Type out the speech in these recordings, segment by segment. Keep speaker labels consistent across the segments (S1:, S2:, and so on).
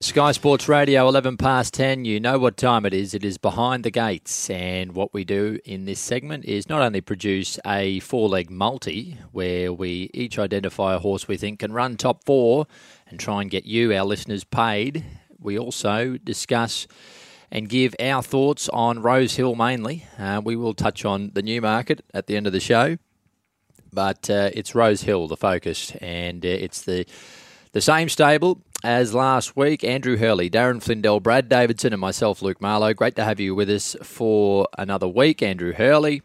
S1: Sky Sports Radio, 11 past 10. You know what time it is. It is Behind the Gates. And what we do in this segment is not only produce a four leg multi where we each identify a horse we think can run top four and try and get you, our listeners, paid, we also discuss and give our thoughts on Rose Hill mainly. Uh, we will touch on the new market at the end of the show, but uh, it's Rose Hill, the focus, and uh, it's the the same stable as last week. Andrew Hurley, Darren Flindell, Brad Davidson, and myself, Luke Marlowe. Great to have you with us for another week. Andrew Hurley,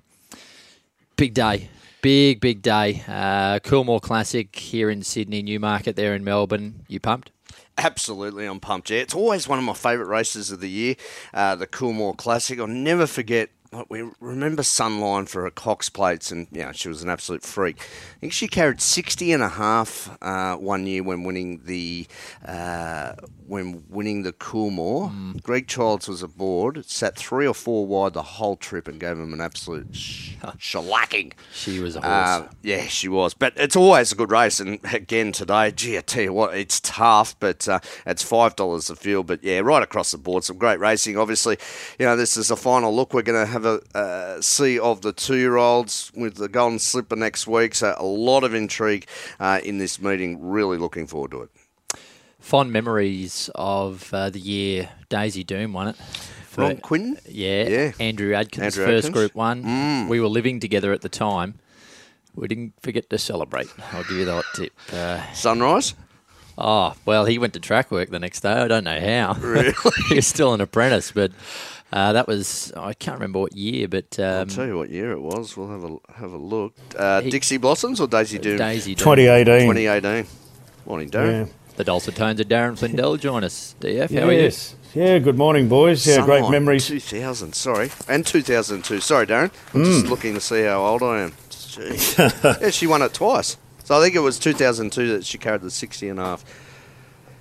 S1: big day. Big, big day. Uh, Coolmore Classic here in Sydney, Newmarket there in Melbourne. You pumped?
S2: Absolutely, I'm pumped. Yeah, it's always one of my favourite races of the year, uh, the Coolmore Classic. I'll never forget we remember Sunline for her Cox plates, and you know, she was an absolute freak. I think she carried 60 and a half uh, one year when winning the uh, when winning the Coolmore. Mm. Greg Childs was aboard, sat three or four wide the whole trip, and gave him an absolute sh- shellacking.
S1: She was a uh,
S2: horse. Uh, yeah, she was. But it's always a good race, and again today, gee, I tell you what, it's tough, but uh, it's five dollars a field. But yeah, right across the board, some great racing. Obviously, you know, this is the final look. We're going to have a uh, see of the two-year-olds with the Golden Slipper next week. So a lot of intrigue uh, in this meeting. Really looking forward to it.
S1: Fond memories of uh, the year Daysee Doom won it.
S2: For, Ron Quinn?
S1: Yeah, yeah. Andrew Adkins, Andrew first Adkins. Group One. Mm. We were living together at the time. We didn't forget to celebrate. I'll give you that tip.
S2: Uh, Sunrise?
S1: Oh, well, he went to track work the next day. I don't know how.
S2: Really?
S1: he was still an apprentice, but uh, that was I can't remember what year, but um,
S2: I'll tell you what year it was. We'll have a have a look. Uh, he, Dixie Blossoms or Daysee Doom?
S1: Daysee
S3: Doom. 2018.
S2: 2018. Morning, Darren. Yeah.
S1: The dulcet tones of Darren Flindell join us. DF,
S3: how yes. are you? Yeah, good morning, boys. Yeah, great memories.
S2: 2000, sorry. And 2002. Sorry, Darren. I'm mm. just looking to see how old I am. yeah, she won it twice. So I think it was 2002 that she carried the 60 and a half.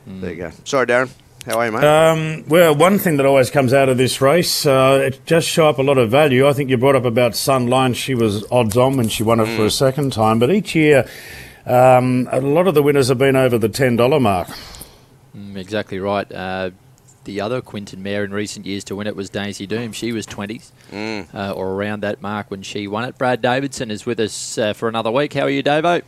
S2: Mm. There you go. Sorry, Darren. How are you, mate?
S3: Um, well, one thing that always comes out of this race, uh, it does show up a lot of value. I think you brought up about Sunline. She was odds on when she won it mm. for a second time. But each year, um, a lot of the winners have been over the $10 mark.
S1: Mm, exactly right. Uh, the other Quinton mare in recent years to win it was Daysee Doom. She was 20s mm. uh, or around that mark when she won it. Brad Davidson is with us uh, for another week. How are you, Davo?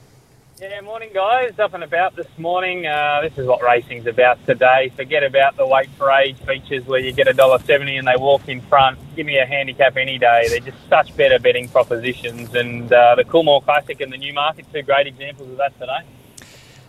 S4: Yeah, morning guys. Up and about this morning. Uh, this is what racing's about today. Forget about the wait for age features where you get a dollar seventy and they walk in front. Give me a handicap any day. They're just such better betting propositions, and uh, the Coolmore Classic and the Newmarket two great examples of that today.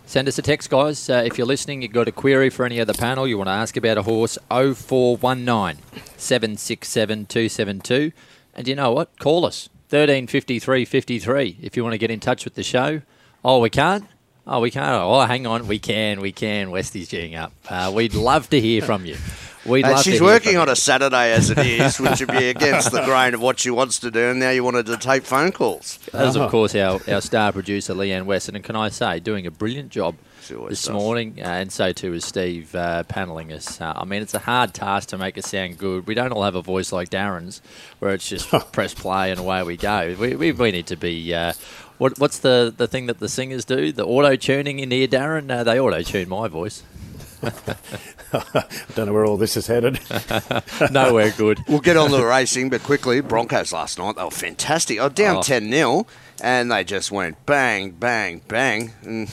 S1: Send us a text, guys. Uh, if you're listening, you've got a query for any of the panel, you want to ask about a horse, 0419 767 272. And you know what? Call us, 1353 53, if you want to get in touch with the show. Oh, we can't? Oh, we can't. Oh, hang on. We can. We can. Westy's geeing up. Uh, we'd love to hear from you. We'd
S2: uh, she's working on a Saturday as it is, which would be against the grain of what she wants to do, and now you wanted to take phone calls.
S1: As, of course, our, our star producer, Leanne Weston, and can I say, doing a brilliant job this does. morning, uh, and so too is Steve uh, paneling us. Uh, I mean, it's a hard task to make it sound good. We don't all have a voice like Darren's, where it's just press play and away we go. We, we, we need to be uh, what, what's the, the thing that the singers do? The auto tuning in here, Darren? Uh, they auto tune my voice.
S3: I don't know where all this is headed.
S1: Nowhere good.
S2: We'll get on to the racing, but quickly, Broncos last night, they were fantastic. I was down 10 oh. 0, and they just went bang, bang, bang. And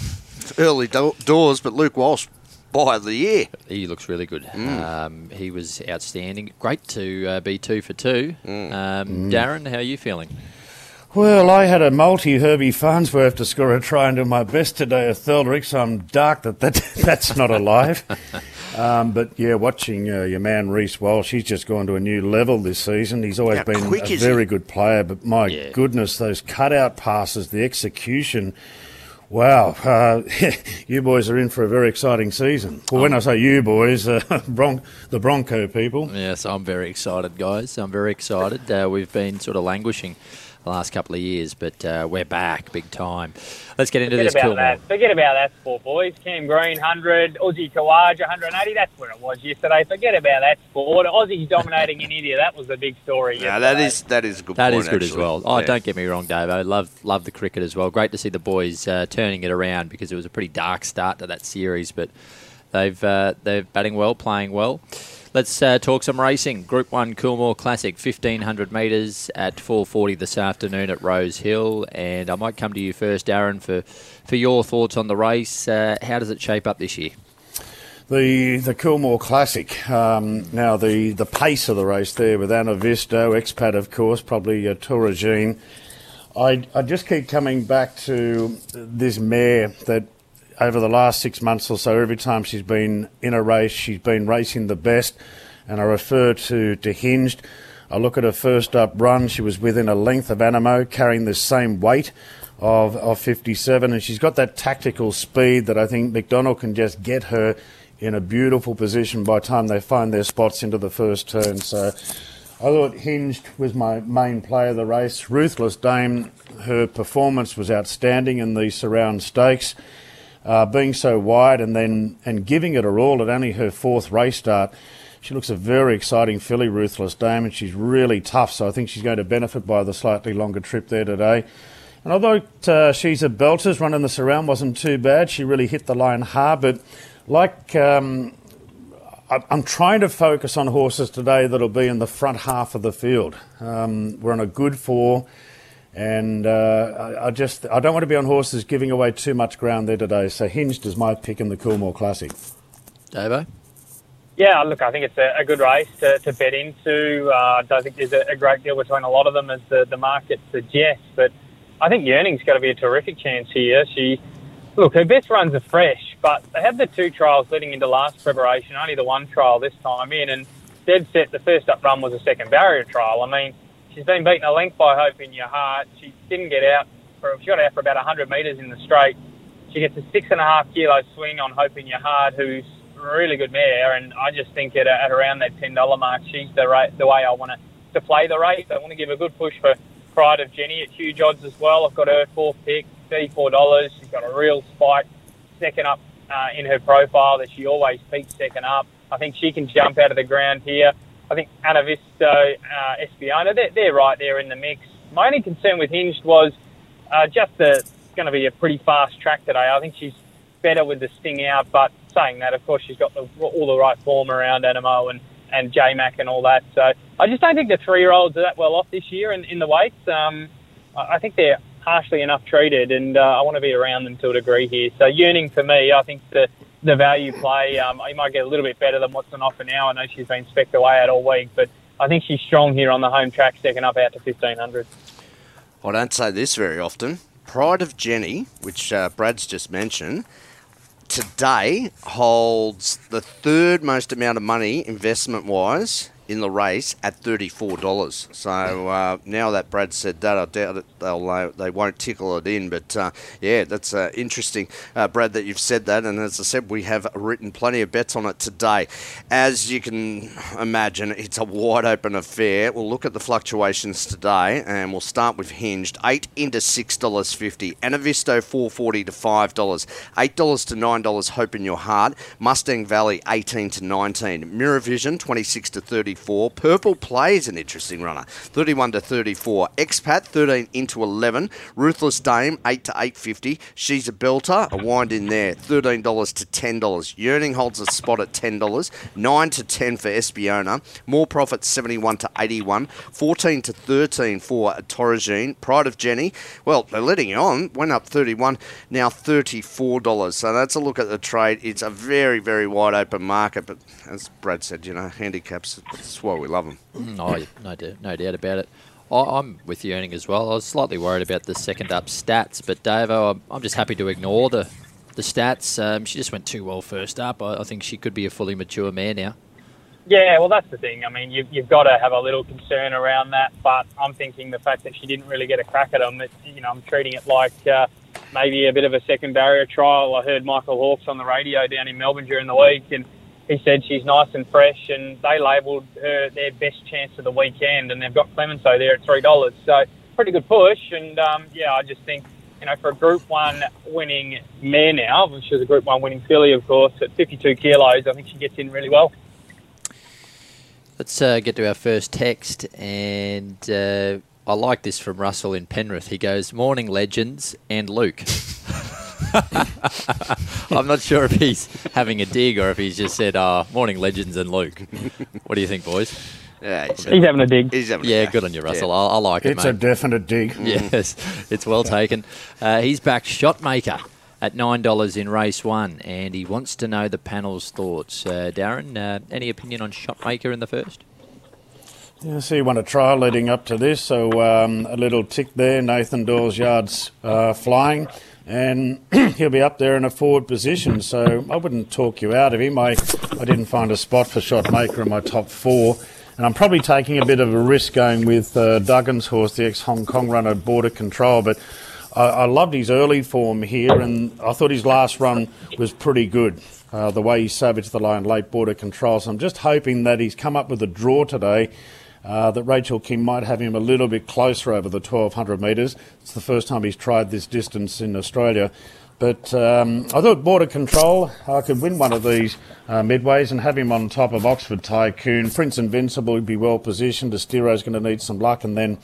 S2: early do- doors, but Luke Walsh by the year.
S1: He looks really good. Mm. Um, he was outstanding. Great to uh, be two for two. Mm. Um, mm. Darren, how are you feeling?
S3: Well, I had a multi Herbie Farnworth to score a try and do my best today at Theldrick, so I'm dark that, that that's not alive. um, but yeah, watching uh, your man Reece Walsh, he's just gone to a new level this season. He's always How been a very he? good player, but my yeah. goodness, those cutout passes, the execution. Wow, uh, you boys are in for a very exciting season. Well, when I say you boys, uh, Bron- the Bronco people.
S1: Yes, I'm very excited, guys. I'm very excited. Uh, we've been sort of languishing the last couple of years, but uh, we're back big time. Let's get into
S4: Forget
S1: this.
S4: About that. Forget about that sport, boys. Cam Green, 100. Aussie Khawaja, 180. That's where it was yesterday. Forget about that sport. Aussies dominating in India. That was the big story.
S2: Yeah, that is that is a good.
S1: That
S2: point,
S1: is good
S2: actually.
S1: as well. Oh, yeah. don't get me wrong, Dave. I love love the cricket as well. Great to see the boys uh, turning it around because it was a pretty dark start to that series, but they've uh, they're batting well, playing well. Let's uh, talk some racing. Group One Coolmore Classic, fifteen hundred metres at four forty this afternoon at Rose Hill, and I might come to you first, Aaron, for for your thoughts on the race. Uh, how does it shape up this year?
S3: The the Coolmore Classic. Um, now the, the pace of the race there with Anavisto, expat of course, probably uh, Jean. I I just keep coming back to this mare that over the last six months or so, every time she's been in a race, she's been racing the best. And I refer to, to Hinged. I look at her first up run, she was within a length of Anamoe, carrying the same weight of, of 57. And she's got that tactical speed that I think McDonald can just get her in a beautiful position by the time they find their spots into the first turn. So I thought Hinged was my main play of the race. Ruthless Dame, her performance was outstanding in the surround stakes uh, being so wide and then and giving it her all at only her fourth race start. She looks a very exciting filly, Ruthless Dame, and she's really tough. So I think she's going to benefit by the slightly longer trip there today. And although uh, she's a belters, running the surround wasn't too bad. She really hit the line hard, but like um, I'm trying to focus on horses today that'll be in the front half of the field. Um, we're on a good four. And uh, I, I, just I don't want to be on horses giving away too much ground there today. So Hinged is my pick in the Coolmore Classic.
S1: Davo?
S4: Yeah, look, I think it's a, a good race to, to bet into. Uh, I don't think there's a, a, great deal between a lot of them, as the, the market suggests. But I think Yearning's got to be a terrific chance here. She, look, her best runs are fresh, but they had the two trials leading into last preparation, only the one trial this time in, and dead set. The first up run was a second barrier trial. I mean, She's been beaten a length by Hope in Your Heart. She didn't get out. For, she got out for about 100 metres in the straight. She gets a six and a half kilo swing on Hope in Your Heart, who's a really good mare. And I just think at, at around that $10 mark, she's the, the way I want to, to play the race. I want to give a good push for Pride of Jenny at huge odds as well. I've got her fourth pick, $34. She's got a real spike second up uh, in her profile that she always peaks second up. I think she can jump out of the ground here. I think Anavisto, uh, Espiona, they're, they're right there in the mix. My only concern with Hinged was uh, just that it's going to be a pretty fast track today. I think she's better with the sting out, but saying that, of course, she's got the, all the right form around Anamoe and, and J-Mac and all that. So I just don't think the three-year-olds are that well off this year in, in the weights. Um, I think they're harshly enough treated, and uh, I want to be around them to a degree here. So yearning for me, I think the the value play. Um, he might get a little bit better than what's on offer now. I know she's been specced away at all week, but I think she's strong here on the home track, second up out to 1500.
S2: I don't say this very often. Pride of Jenny, which uh, Brad's just mentioned, today holds the third most amount of money investment wise in the race at $34. So uh, now that Brad said that, I doubt it, they'll, uh, they won't tickle it in. But uh, yeah, that's uh, interesting, uh, Brad, that you've said that. And as I said, we have written plenty of bets on it today. As you can imagine, it's a wide open affair. We'll look at the fluctuations today and we'll start with Hinged. 8 into $6.50. Anavisto 440 to $5. $8 to $9 Hope in Your Heart. Mustang Valley 18 to 19. Mirror Vision 26 to 30. 34. Purple Play is an interesting runner, 31 to 34. Expat 13 into 11. Ruthless Dame 8 to 850. She's a belter, a wind in there, $13 to $10. Yearning holds a spot at $10. 9 to 10 for Espiona. More profit 71 to 81. 14 to 13 for Torregine. Pride of Jenny. Well, they're letting it on. Went up 31, now $34. So that's a look at the trade. It's a very, very wide open market, but as Brad said, you know, handicaps that's why we love them.
S1: Mm, oh, no, no doubt about it. I, am with you, Ernie, as well. I was slightly worried about the second up stats, but Davo, I'm, I'm just happy to ignore the the stats. Um, she just went too well first up. I, I, think she could be a fully mature mare now.
S4: Yeah, well, that's the thing. I mean, you've, you've got to have a little concern around that, but I'm thinking the fact that she didn't really get a crack at them, it, you know, I'm treating it like uh, maybe a bit of a second barrier trial. I heard Michael Hawkes on the radio down in Melbourne during the week, and he said she's nice and fresh, and they labelled her their best chance of the weekend, and they've got Clemenceau there at three dollars. So pretty good push, and um, yeah, I just think you know for a Group One winning mare now, which is a Group One winning filly, of course, at 52 kilos, I think she gets in really well.
S1: Let's uh, get to our first text, and uh, I like this from Russell in Penrith. He goes, "Morning legends and Luke." I'm not sure if he's having a dig or if he's just said, uh, "Morning, legends and Luke." What do you think, boys?
S2: Yeah, he's,
S4: He's having a dig.
S2: he's having
S1: Yeah,
S2: go.
S1: good on you, Russell.
S2: Yeah.
S1: I, I like it,
S3: It's
S1: mate.
S3: a definite dig.
S1: Yes, it's well taken. Uh, he's back Shotmaker at $9 in race one, and he wants to know the panel's thoughts. Uh, Darren, uh, any opinion on Shotmaker in the first?
S3: Yeah, so you want to try leading up to this. So um, a little tick there. Nathan Doyle's yards uh, flying, and he'll be up there in a forward position. So I wouldn't talk you out of him. I, I didn't find a spot for Shotmaker in my top four. And I'm probably taking a bit of a risk going with uh, Duggan's horse, the ex Hong Kong runner, Border Control. But I, I loved his early form here, and I thought his last run was pretty good. Uh, the way he savaged the line late Border Control. So I'm just hoping that he's come up with a draw today uh, that Rachel King might have him a little bit closer over the 1200 metres. It's the first time he's tried this distance in Australia. But um, I thought Border Control, I could win one of these uh, midways and have him on top of Oxford Tycoon. Prince Invincible would be well positioned. Estiro's going to need some luck and then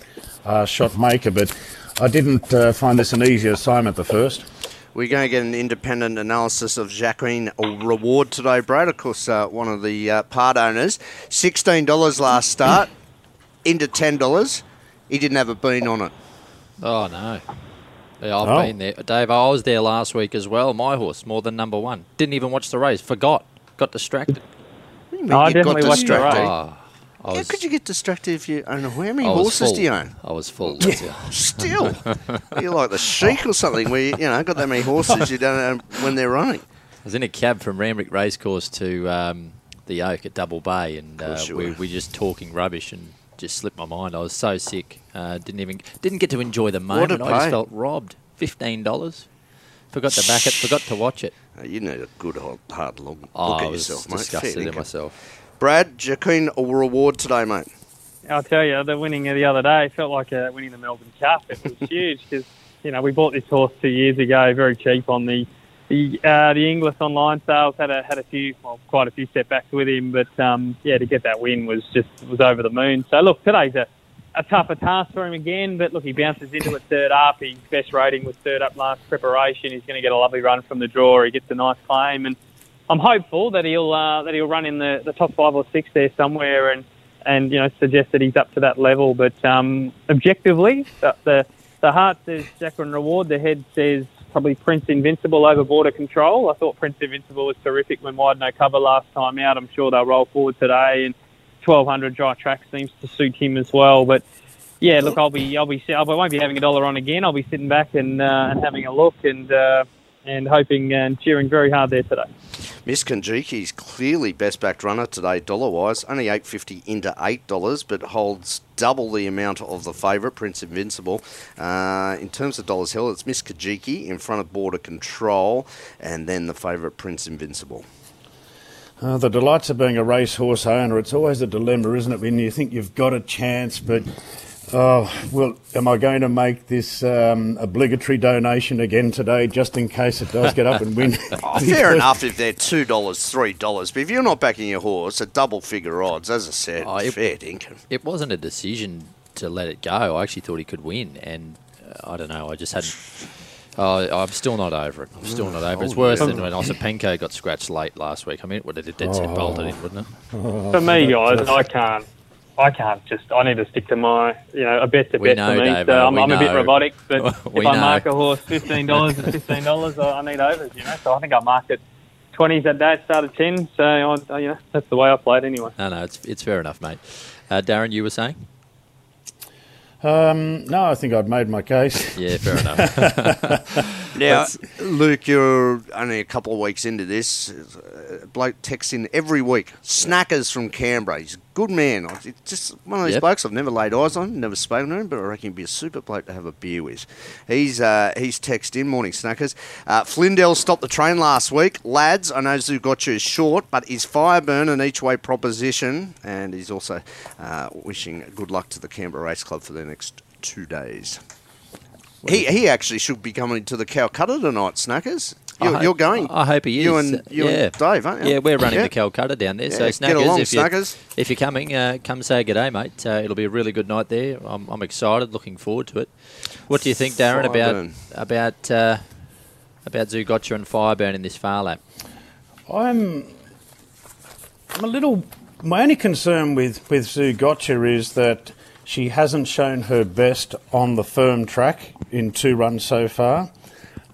S3: uh, Shot Maker. But I didn't uh, find this an easy assignment, the first.
S2: We're going to get an independent analysis of Jacqueline Reward today, Brad. Of course, uh, one of the uh, part owners. $16 last start, into $10. He didn't have a bean on it.
S1: Oh, no. Yeah, I've
S3: Oh.
S1: been there. Dave, I was there last week as well. My horse, more than number one. Didn't even watch the race. Forgot. Got distracted.
S4: No, I
S2: You got
S4: definitely watched the
S2: distracted.
S4: race.
S1: Oh,
S2: How
S1: was,
S2: could you get distracted if you own a How many
S1: I was
S2: horses
S1: full.
S2: do you own?
S1: I was full. that's it.
S2: Still, you're like the sheik or something. Where you, you know got that many horses you don't know when they're running.
S1: I was in a cab from Randwick Racecourse to um, the Oak at Double Bay, and uh, we
S2: were.
S1: we just talking rubbish and just slipped my mind. I was so sick, uh, didn't even didn't get to enjoy the moment.
S2: What a
S1: I just felt robbed. Fifteen dollars. Forgot to back it. Forgot to watch it.
S2: Uh, You need a good hard, hard look, look
S1: Oh,
S2: at
S1: I was
S2: yourself, mate.
S1: disgusted
S2: Fair
S1: in myself.
S2: Brad, Jacqueline Reward today, mate.
S4: I'll tell you, the winning of the other day felt like uh, winning the Melbourne Cup. It was huge because you know we bought this horse two years ago, very cheap on the the uh, the Inglis online sales. Had a had a few, well, quite a few setbacks with him, but um, yeah, to get that win was just was over the moon. So look, today's a a tougher task for him again, but look, he bounces into it third up. His best rating was third up last preparation. He's going to get a lovely run from the draw. He gets a nice claim, and I'm hopeful that he'll uh, that he'll run in the, the top five or six there somewhere, and and you know suggest that he's up to that level. But um, objectively, the, the the heart says Jacqueline Reward. The head says probably Prince Invincible over Border Control. I thought Prince Invincible was terrific when wide no cover last time out. I'm sure they'll roll forward today, and 1200 dry track seems to suit him as well. But yeah, look, I'll be I'll be I won't be having a dollar on again. I'll be sitting back and uh, having a look and. Uh, and hoping and cheering very hard there today.
S2: Miss Kanjiki is clearly best backed runner today, dollar wise. Only eight fifty into eight dollars, but holds double the amount of the favourite Prince Invincible. Uh, in terms of dollars held, it's Miss Kajiki in front of Border Control, and then the favourite Prince Invincible.
S3: Uh, the delights of being a racehorse owner, it's always a dilemma, isn't it, when you think you've got a chance, but, oh, well, am I going to make this um, obligatory donation again today just in case it does get up and win?
S2: Oh, fair enough if they're two dollars, three dollars, but if you're not backing your horse at double figure odds, as I said,
S1: Oh, it-
S2: fair dinkum.
S1: It wasn't a decision to let it go. I actually thought he could win, and uh, I don't know. I just hadn't. Oh, I'm still not over it. I'm still not over it. It's
S2: Oh,
S1: worse than when Osipenko got scratched late last week. I mean, it would have dead set bolted in, wouldn't it?
S4: For me, guys, I can't. I can't just. I need to stick to my, you know, a bet's a
S1: We
S4: bet
S1: know,
S4: for me.
S1: Davo,
S4: so I'm, I'm a bit robotic, but
S1: We
S4: if I mark a horse fifteen dollars, it's fifteen dollars. I I need overs, you know. So I think I marked it twenties that day. It started ten, so I, you know that's the way I played anyway.
S1: No, no, it's it's fair enough, mate. Uh, Darren, you were saying?
S3: um, no, I think I'd made my case.
S1: Yeah, fair enough.
S2: Now, Luke, you're only a couple of weeks into this. Uh, bloke texts in every week. Snackers from Canberra. He's a good man. It's Just one of these
S1: Yep.
S2: blokes I've never laid eyes on, never spoken to him, but I reckon he'd be a super bloke to have a beer with. He's uh, he's texted in, morning snackers. Uh, Flindell stopped the train last week. Lads, I know you is short, but is Fireburn an each way proposition? And he's also uh, wishing good luck to the Canberra Race Club for the next two days. He, he actually should be coming to the Calcutta tonight, Snackers.
S1: I
S2: You're,
S1: hope-
S2: you're going.
S1: I hope he is.
S2: You and you
S1: Yeah.
S2: and Dave, aren't you?
S1: Yeah, we're running
S2: Yeah.
S1: the Calcutta down there. so
S2: Yeah,
S1: Snackers,
S2: get along,
S1: if, you,
S2: Snackers.
S1: if you're coming, uh, come say good day, mate. Uh, it'll be a really good night there. I'm, I'm excited, looking forward to it. What do you think, Darren, about
S2: Fireburn.
S1: about uh, about Zougotcha and Fireburn in this Phar Lap?
S3: I'm, I'm a little. My only concern with with Zougotcha is that she hasn't shown her best on the firm track in two runs so far.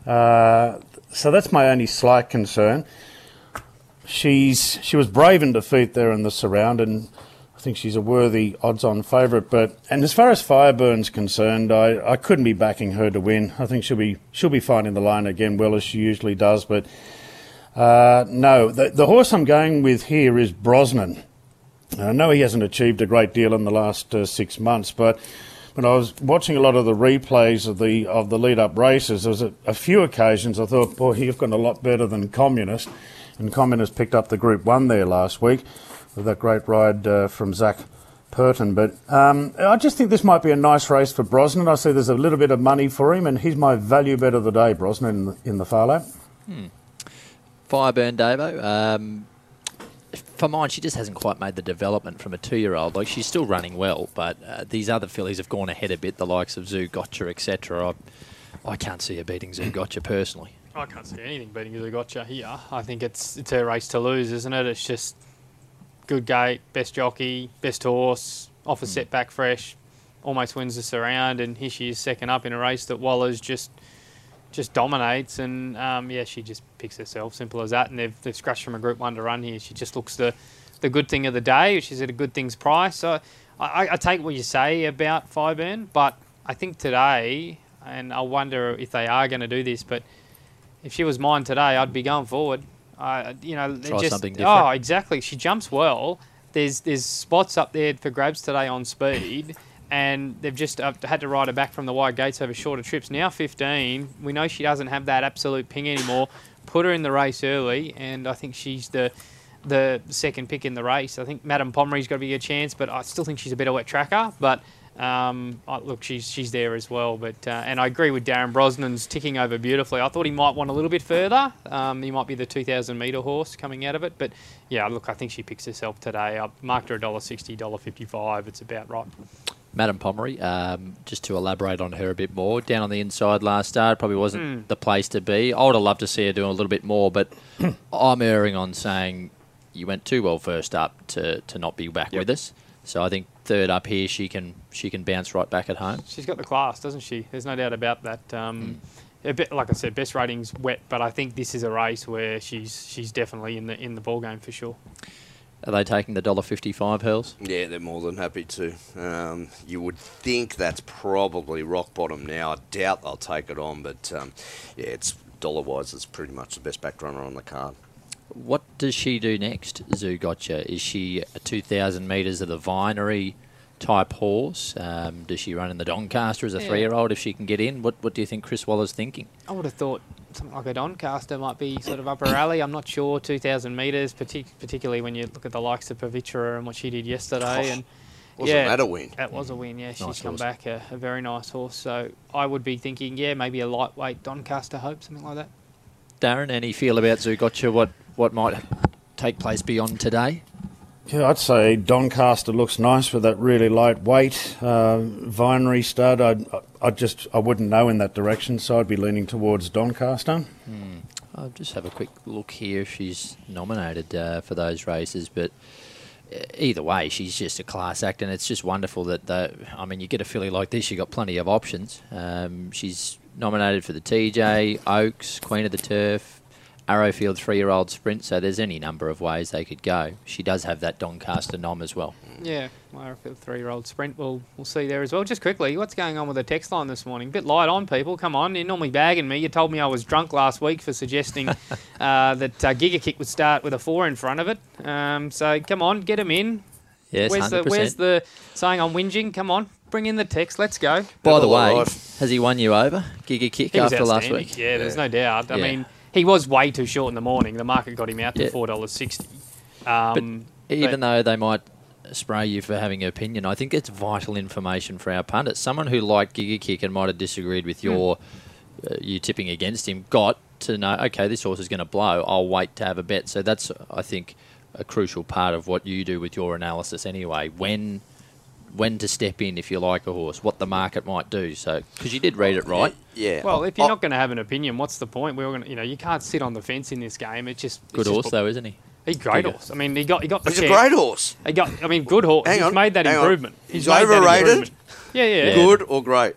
S3: Uh, so that's my only slight concern. She's she was brave in defeat there in the surround, and I think she's a worthy odds-on favourite. But and as far as Fireburn's concerned, I, I couldn't be backing her to win. I think she'll be she'll be finding the line again, well as she usually does. But uh, no, the, the horse I'm going with here is Brosnan. I know he hasn't achieved a great deal in the last uh, six months, but when I was watching a lot of the replays of the of the lead up races, there was a, a few occasions I thought, boy, you've gone a lot better than Communist, and Communist picked up the Group One there last week with that great ride uh, from Zac Purton. But um, I just think this might be a nice race for Brosnan. I see there's a little bit of money for him, and he's my value bet of the day, Brosnan, in the, in the Phar Lap.
S1: Hmm. Fireburn Davo. Um, for mine, she just hasn't quite made the development from a two-year-old. Like she's still running well, but uh, these other fillies have gone ahead a bit. The likes of Zougotcha, etc. I, I can't see her beating Zougotcha personally.
S5: I can't see anything beating Zougotcha here. I think it's it's her race to lose, isn't it? It's just good gate, best jockey, best horse, off a mm. setback fresh, almost wins the surround, and here she is second up in a race that Waller's just just dominates, and um, yeah, she just picks herself. Simple as that. And they've they've scratched from a Group One to run here. She just looks the the good thing of the day. She's at a good thing's price. So I, I take what you say about Fireburn, but I think today, and I wonder if they are going to do this, but if she was mine today, I'd be going forward. Uh, you know,
S1: Try
S5: just,
S1: something different.
S5: Oh, exactly. She jumps well. There's there's spots up there for grabs today on speed and they've just uh, had to ride her back from the wide gates over shorter trips. Now 15, we know she doesn't have that absolute ping anymore. Put her in the race early, and I think she's the the second pick in the race. I think Madame Pomery's got to be a chance, but I still think she's a better wet tracker. But um, look, she's she's there as well. But uh, and I agree with Darren Brosnan's ticking over beautifully. I thought he might want a little bit further. Um, he might be the 2,000 metre horse coming out of it. But yeah, look, I think she picks herself today. I marked her $1.60, $1.55. It's about right.
S1: Madame Pomery, um, just to elaborate on her a bit more, down on the inside last start probably wasn't mm. the place to be. I would have loved to see her doing a little bit more, but I'm erring on saying you went too well first up to, to not be back yep. with us. So I think third up here, she can she can bounce right back at home.
S5: She's got the class, doesn't she? There's no doubt about that. Um, mm. a bit, like I said, best ratings wet, but I think this is a race where she's she's definitely in the in the ball game for sure.
S1: Are they taking the dollar fifty-five hurls?
S2: Yeah, they're more than happy to. Um, you would think that's probably rock bottom now. I doubt they'll take it on, but um, yeah, it's dollar-wise, it's pretty much the best back runner on the card.
S1: What does she do next, Zougotcha? Is she a two thousand metres of the Vinery type horse? Um, does she run in the Doncaster as a yeah. three-year-old if she can get in? What What do you think Chris Waller's thinking?
S5: I would have thought something like a Doncaster might be sort of upper alley. I'm not sure. 2,000 metres, partic- particularly when you look at the likes of Pavitra and what she did yesterday. Oh, and
S2: wasn't yeah, that a win?
S5: That was a win. Yeah, she's nice come horse. back a, a, very nice horse. So I would be thinking, yeah, maybe a lightweight Doncaster Hope, something like that.
S1: Darren, any feel about Zougotcha? What what might take place beyond today?
S3: Yeah, I'd say Doncaster looks nice with that really lightweight uh, vinery stud. I'd, I just I wouldn't know in that direction, so I'd be leaning towards Doncaster.
S1: Hmm. I'll just have a quick look here if she's nominated uh, for those races, but uh, either way, she's just a class act, and it's just wonderful that the, I mean, you get a filly like this, you've got plenty of options. Um, she's nominated for the TJ, Oaks, Queen of the Turf, Arrowfield three year old sprint, so there's any number of ways they could go. She does have that Doncaster nom as well.
S5: Yeah, Arrowfield three year old sprint, we'll, we'll see there as well. Just quickly, what's going on with the text line this morning? Bit light on, people. Come on, you're normally bagging me. You told me I was drunk last week for suggesting uh, that uh, Giga Kick would start with a four in front of it. Um, so come on, get him in.
S1: Yes,
S5: where's
S1: 100%.
S5: the, where's the saying I'm whinging? Come on, bring in the text. Let's go.
S1: By the way, has he won you over, Giga Kick, after last week?
S5: Yeah, there's yeah. no doubt. I yeah. mean he was way too short in the morning. The market got him out to yeah. four dollars sixty. Um,
S1: but even but though they might spray you for having an opinion, I think it's vital information for our pundits. Someone who liked Giga Kick and might have disagreed with your mm. uh, you tipping against him got to know. Okay, this horse is going to blow. I'll wait to have a bet. So that's I think a crucial part of what you do with your analysis anyway. When when to step in if you like a horse, what the market might do. So because you did read it right.
S2: Yeah.
S5: Well, if you're
S2: I-
S5: not going to have an opinion, what's the point? We're going to, you know, you can't sit on the fence in this game. It's just it's
S1: Good
S5: just
S1: horse
S5: bu-
S1: though, isn't he?
S5: He's great
S1: Good.
S5: horse. I mean, he got he got the
S2: He's a great horse.
S5: He got. I mean, good horse.
S2: Hang
S5: He's
S2: on,
S5: made that
S2: hang on.
S5: improvement.
S2: He's
S5: made that
S2: overrated?
S5: improvement. Yeah, yeah.
S2: Good or great?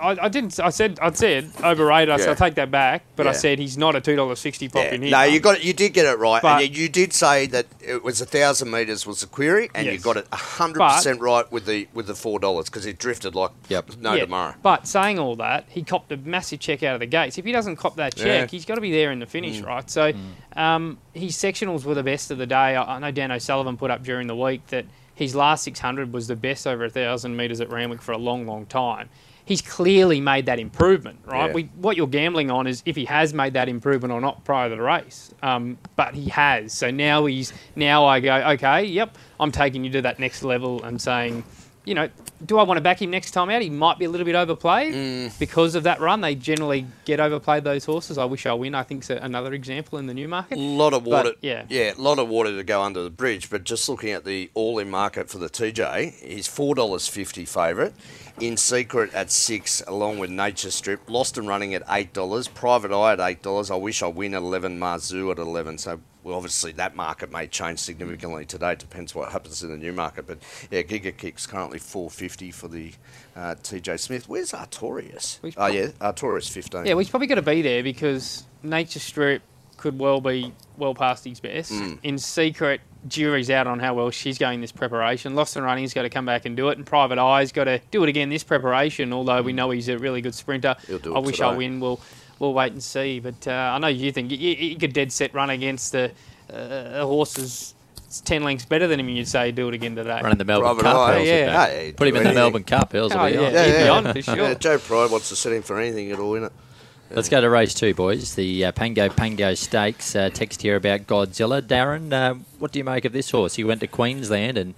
S5: I, I didn't. I said. I said overrated. I said
S2: Yeah.
S5: I'll take that back. But I said he's not a two dollars sixty pop
S2: Yeah.
S5: in here.
S2: No, you got it. You did get it right,
S5: But-
S2: and you, you did say that it was a thousand meters was the query, and you got it hundred percent right with the with the four dollars because it drifted like
S1: Yep.
S2: no
S5: Yeah,
S2: tomorrow.
S5: But saying all that, he copped a massive check out of the gates. If he doesn't cop that check,
S2: Yeah.
S5: he's got to be there in the finish,
S2: Mm.
S5: right? So um, his sectionals were the best of the day. I, I know Dan O'Sullivan put up during the week that his last 600 was the best over a thousand metres at Randwick for a long, long time. He's clearly made that improvement, right?
S2: Yeah.
S5: We, what you're gambling on is if he has made that improvement or not prior to the race. Um, but he has. So now he's now I go, okay, yep, I'm taking you to that next level and saying, you know, do I want to back him next time out? He might be a little bit overplayed
S2: Mm.
S5: because of that run. They generally get overplayed those horses. I wish I win. I think it's another example in the new market.
S2: A lot of water,
S5: yeah.
S2: yeah, a lot of water to go under the bridge. But just looking at the all-in market for the TJ, he's four dollars fifty favourite. In secret at six, along with Nature Strip, Lost and Running at eight dollars, Private Eye at eight dollars. I wish I win at eleven, Marzoo at eleven. So well, obviously that market may change significantly today. Depends what happens in the new market. But yeah, Giga Kick's currently four fifty for the uh, TJ Smith. Where's Artorias?
S5: Which
S2: Oh yeah, Artorias fifteen.
S5: Yeah, he's probably got to be there because Nature Strip could well be well past his best.
S2: Mm.
S5: In secret, jury's out on how well she's going this preparation. Lost and Running's got to come back and do it, and Private Eye's got to do it again this preparation. Although we know he's a really good sprinter,
S2: Mm. He'll do
S5: I
S2: it
S5: wish I win. We'll we'll wait and see. But uh, I know you think you, you could dead set run against the uh, horses. It's ten lengths better than him. You'd say do it again today.
S1: Running the Melbourne
S2: Private
S1: Cup.
S2: Eye.
S5: Yeah.
S1: would
S2: Yeah,
S1: they?
S2: he'd
S1: Put him in the
S2: anything.
S1: Melbourne Cup. Earls will
S5: Oh,
S1: be
S5: yeah.
S1: on.
S2: Yeah,
S5: be
S2: yeah.
S5: on for sure.
S2: Yeah, Joe Pride wants to set him for anything, it'll win it.
S1: Let's go to race two, boys. The uh, Pago Pago Stakes. Uh, text here about Godzilla. Darren, uh, what do you make of this horse? He went to Queensland and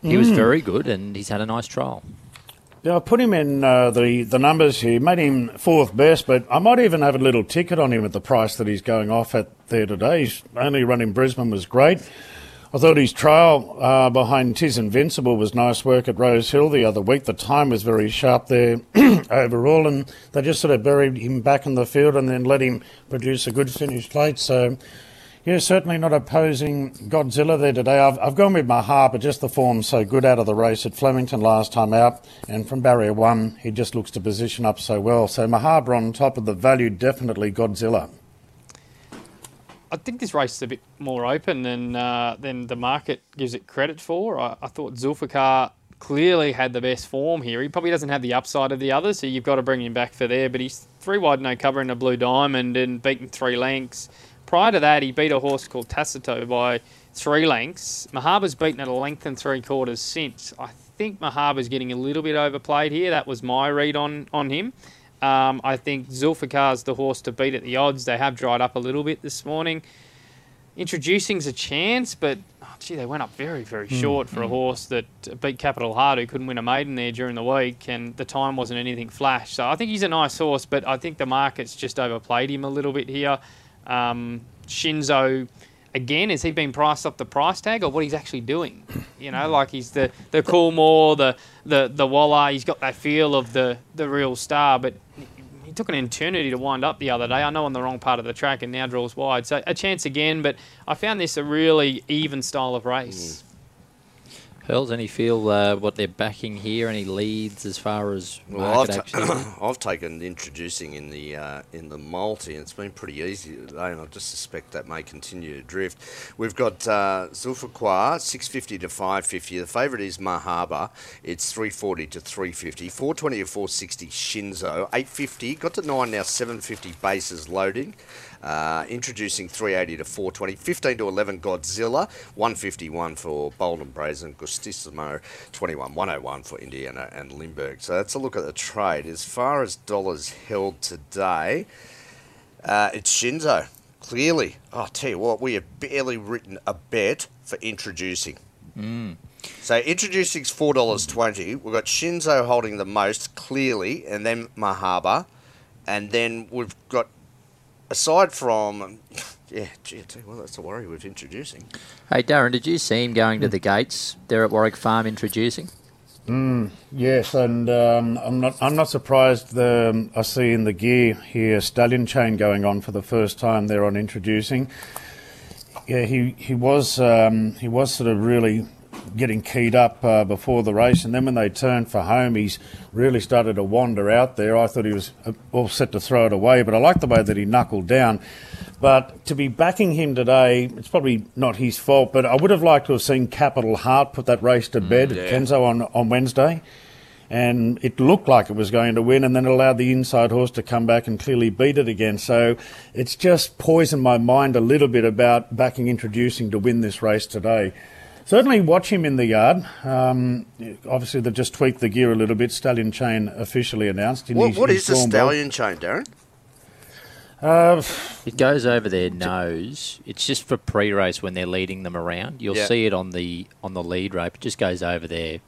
S1: he was very good, and he's had a nice trial.
S3: Yeah, I put him in uh, the the numbers here, made him fourth best, but I might even have a little ticket on him at the price that he's going off at there today. He's only run in Brisbane was great. I thought his trial uh, behind Tis Invincible was nice work at Rose Hill the other week. The time was very sharp there overall, and they just sort of buried him back in the field and then let him produce a good finished plate. So, yeah, certainly not opposing Godzilla there today. I've, I've gone with Mahaba, but just the form's so good out of the race at Flemington last time out. And from barrier one, he just looks to position up so well. So Mahaba on top of the value, definitely Godzilla.
S5: I think this race is a bit more open than uh, than the market gives it credit for. I, I thought Zulfikar clearly had the best form here. He probably doesn't have the upside of the others, so you've got to bring him back for there. But he's three wide, no cover in a blue diamond and beaten three lengths. Prior to that, he beat a horse called Tacito by three lengths. Mahaba's beaten at a length and three quarters since. I think Mahaba's getting a little bit overplayed here. That was my read on, on him. Um, I think Zulfikar's the horse to beat at the odds. They have dried up a little bit this morning. Introducing's a chance, but oh, gee, they went up very, very short for a horse that beat Capital Heart, who couldn't win a maiden there during the week, and the time wasn't anything flash. So I think he's a nice horse, but I think the market's just overplayed him a little bit here. Um, Shinzo, again, has he been priced off the price tag or what he's actually doing? You know, like he's the the Coolmore, the the the Waller. He's got that feel of the the real star, but he took an eternity to wind up the other day. I know on the wrong part of the track and now draws wide. So a chance again, but I found this a really even style of race. Mm.
S1: Hurls, any feel uh, what they're backing here? Any leads as far as
S2: Well, I've, ta- I've taken introducing in the uh, in the multi, and it's been pretty easy today, and I just suspect that may continue to drift. We've got uh, Zulfiqar, 650 to 550. The favourite is Mahaba. It's 340 to 350. 420 to 460 Shinzo. 850. Got to 9 now, 750 bases loading. Uh, introducing 380 to 420, 15 to 11 Godzilla, 151 for Bold and Brazen, Gustissimo 21, 101 for Indiana and Limburg. So that's a look at the trade. As far as dollars held today, uh, it's Shinzo. Clearly, oh, I'll tell you what, we have barely written a bet for introducing. So introducing's four dollars twenty. We've got Shinzo holding the most clearly, and then Mahaba, and then we've got aside from yeah, gee, I tell you what, that's a worry with introducing.
S1: Hey, Darren, did you see him going to the gates there at Warwick Farm introducing?
S3: Yes, and um, I'm not. I'm not surprised. The, um, I see in the gear here stallion chain going on for the first time there on introducing. Yeah, he he was um, he was sort of really getting keyed up uh, before the race, and then when they turned for home, he's really started to wander out there. I thought he was uh, all set to throw it away, but I like the way that he knuckled down. But to be backing him today, it's probably not his fault, but I would have liked to have seen Capital Heart put that race to bed at Kenzo on, on Wednesday. And it looked like it was going to win, and then it allowed the inside horse to come back and clearly beat it again. So it's just poisoned my mind a little bit about backing introducing to win this race today. Certainly watch him in the yard. Um, obviously, they've just tweaked the gear a little bit. Stallion Chain officially announced. and
S2: What,
S3: he's-
S2: what
S3: he's
S2: is the
S3: gone well.
S2: stallion chain, Darren?
S3: Uh,
S1: It goes over their nose. It's just for pre-race when they're leading them around. You'll
S2: Yeah.
S1: see it on the on the lead rope. It just goes over their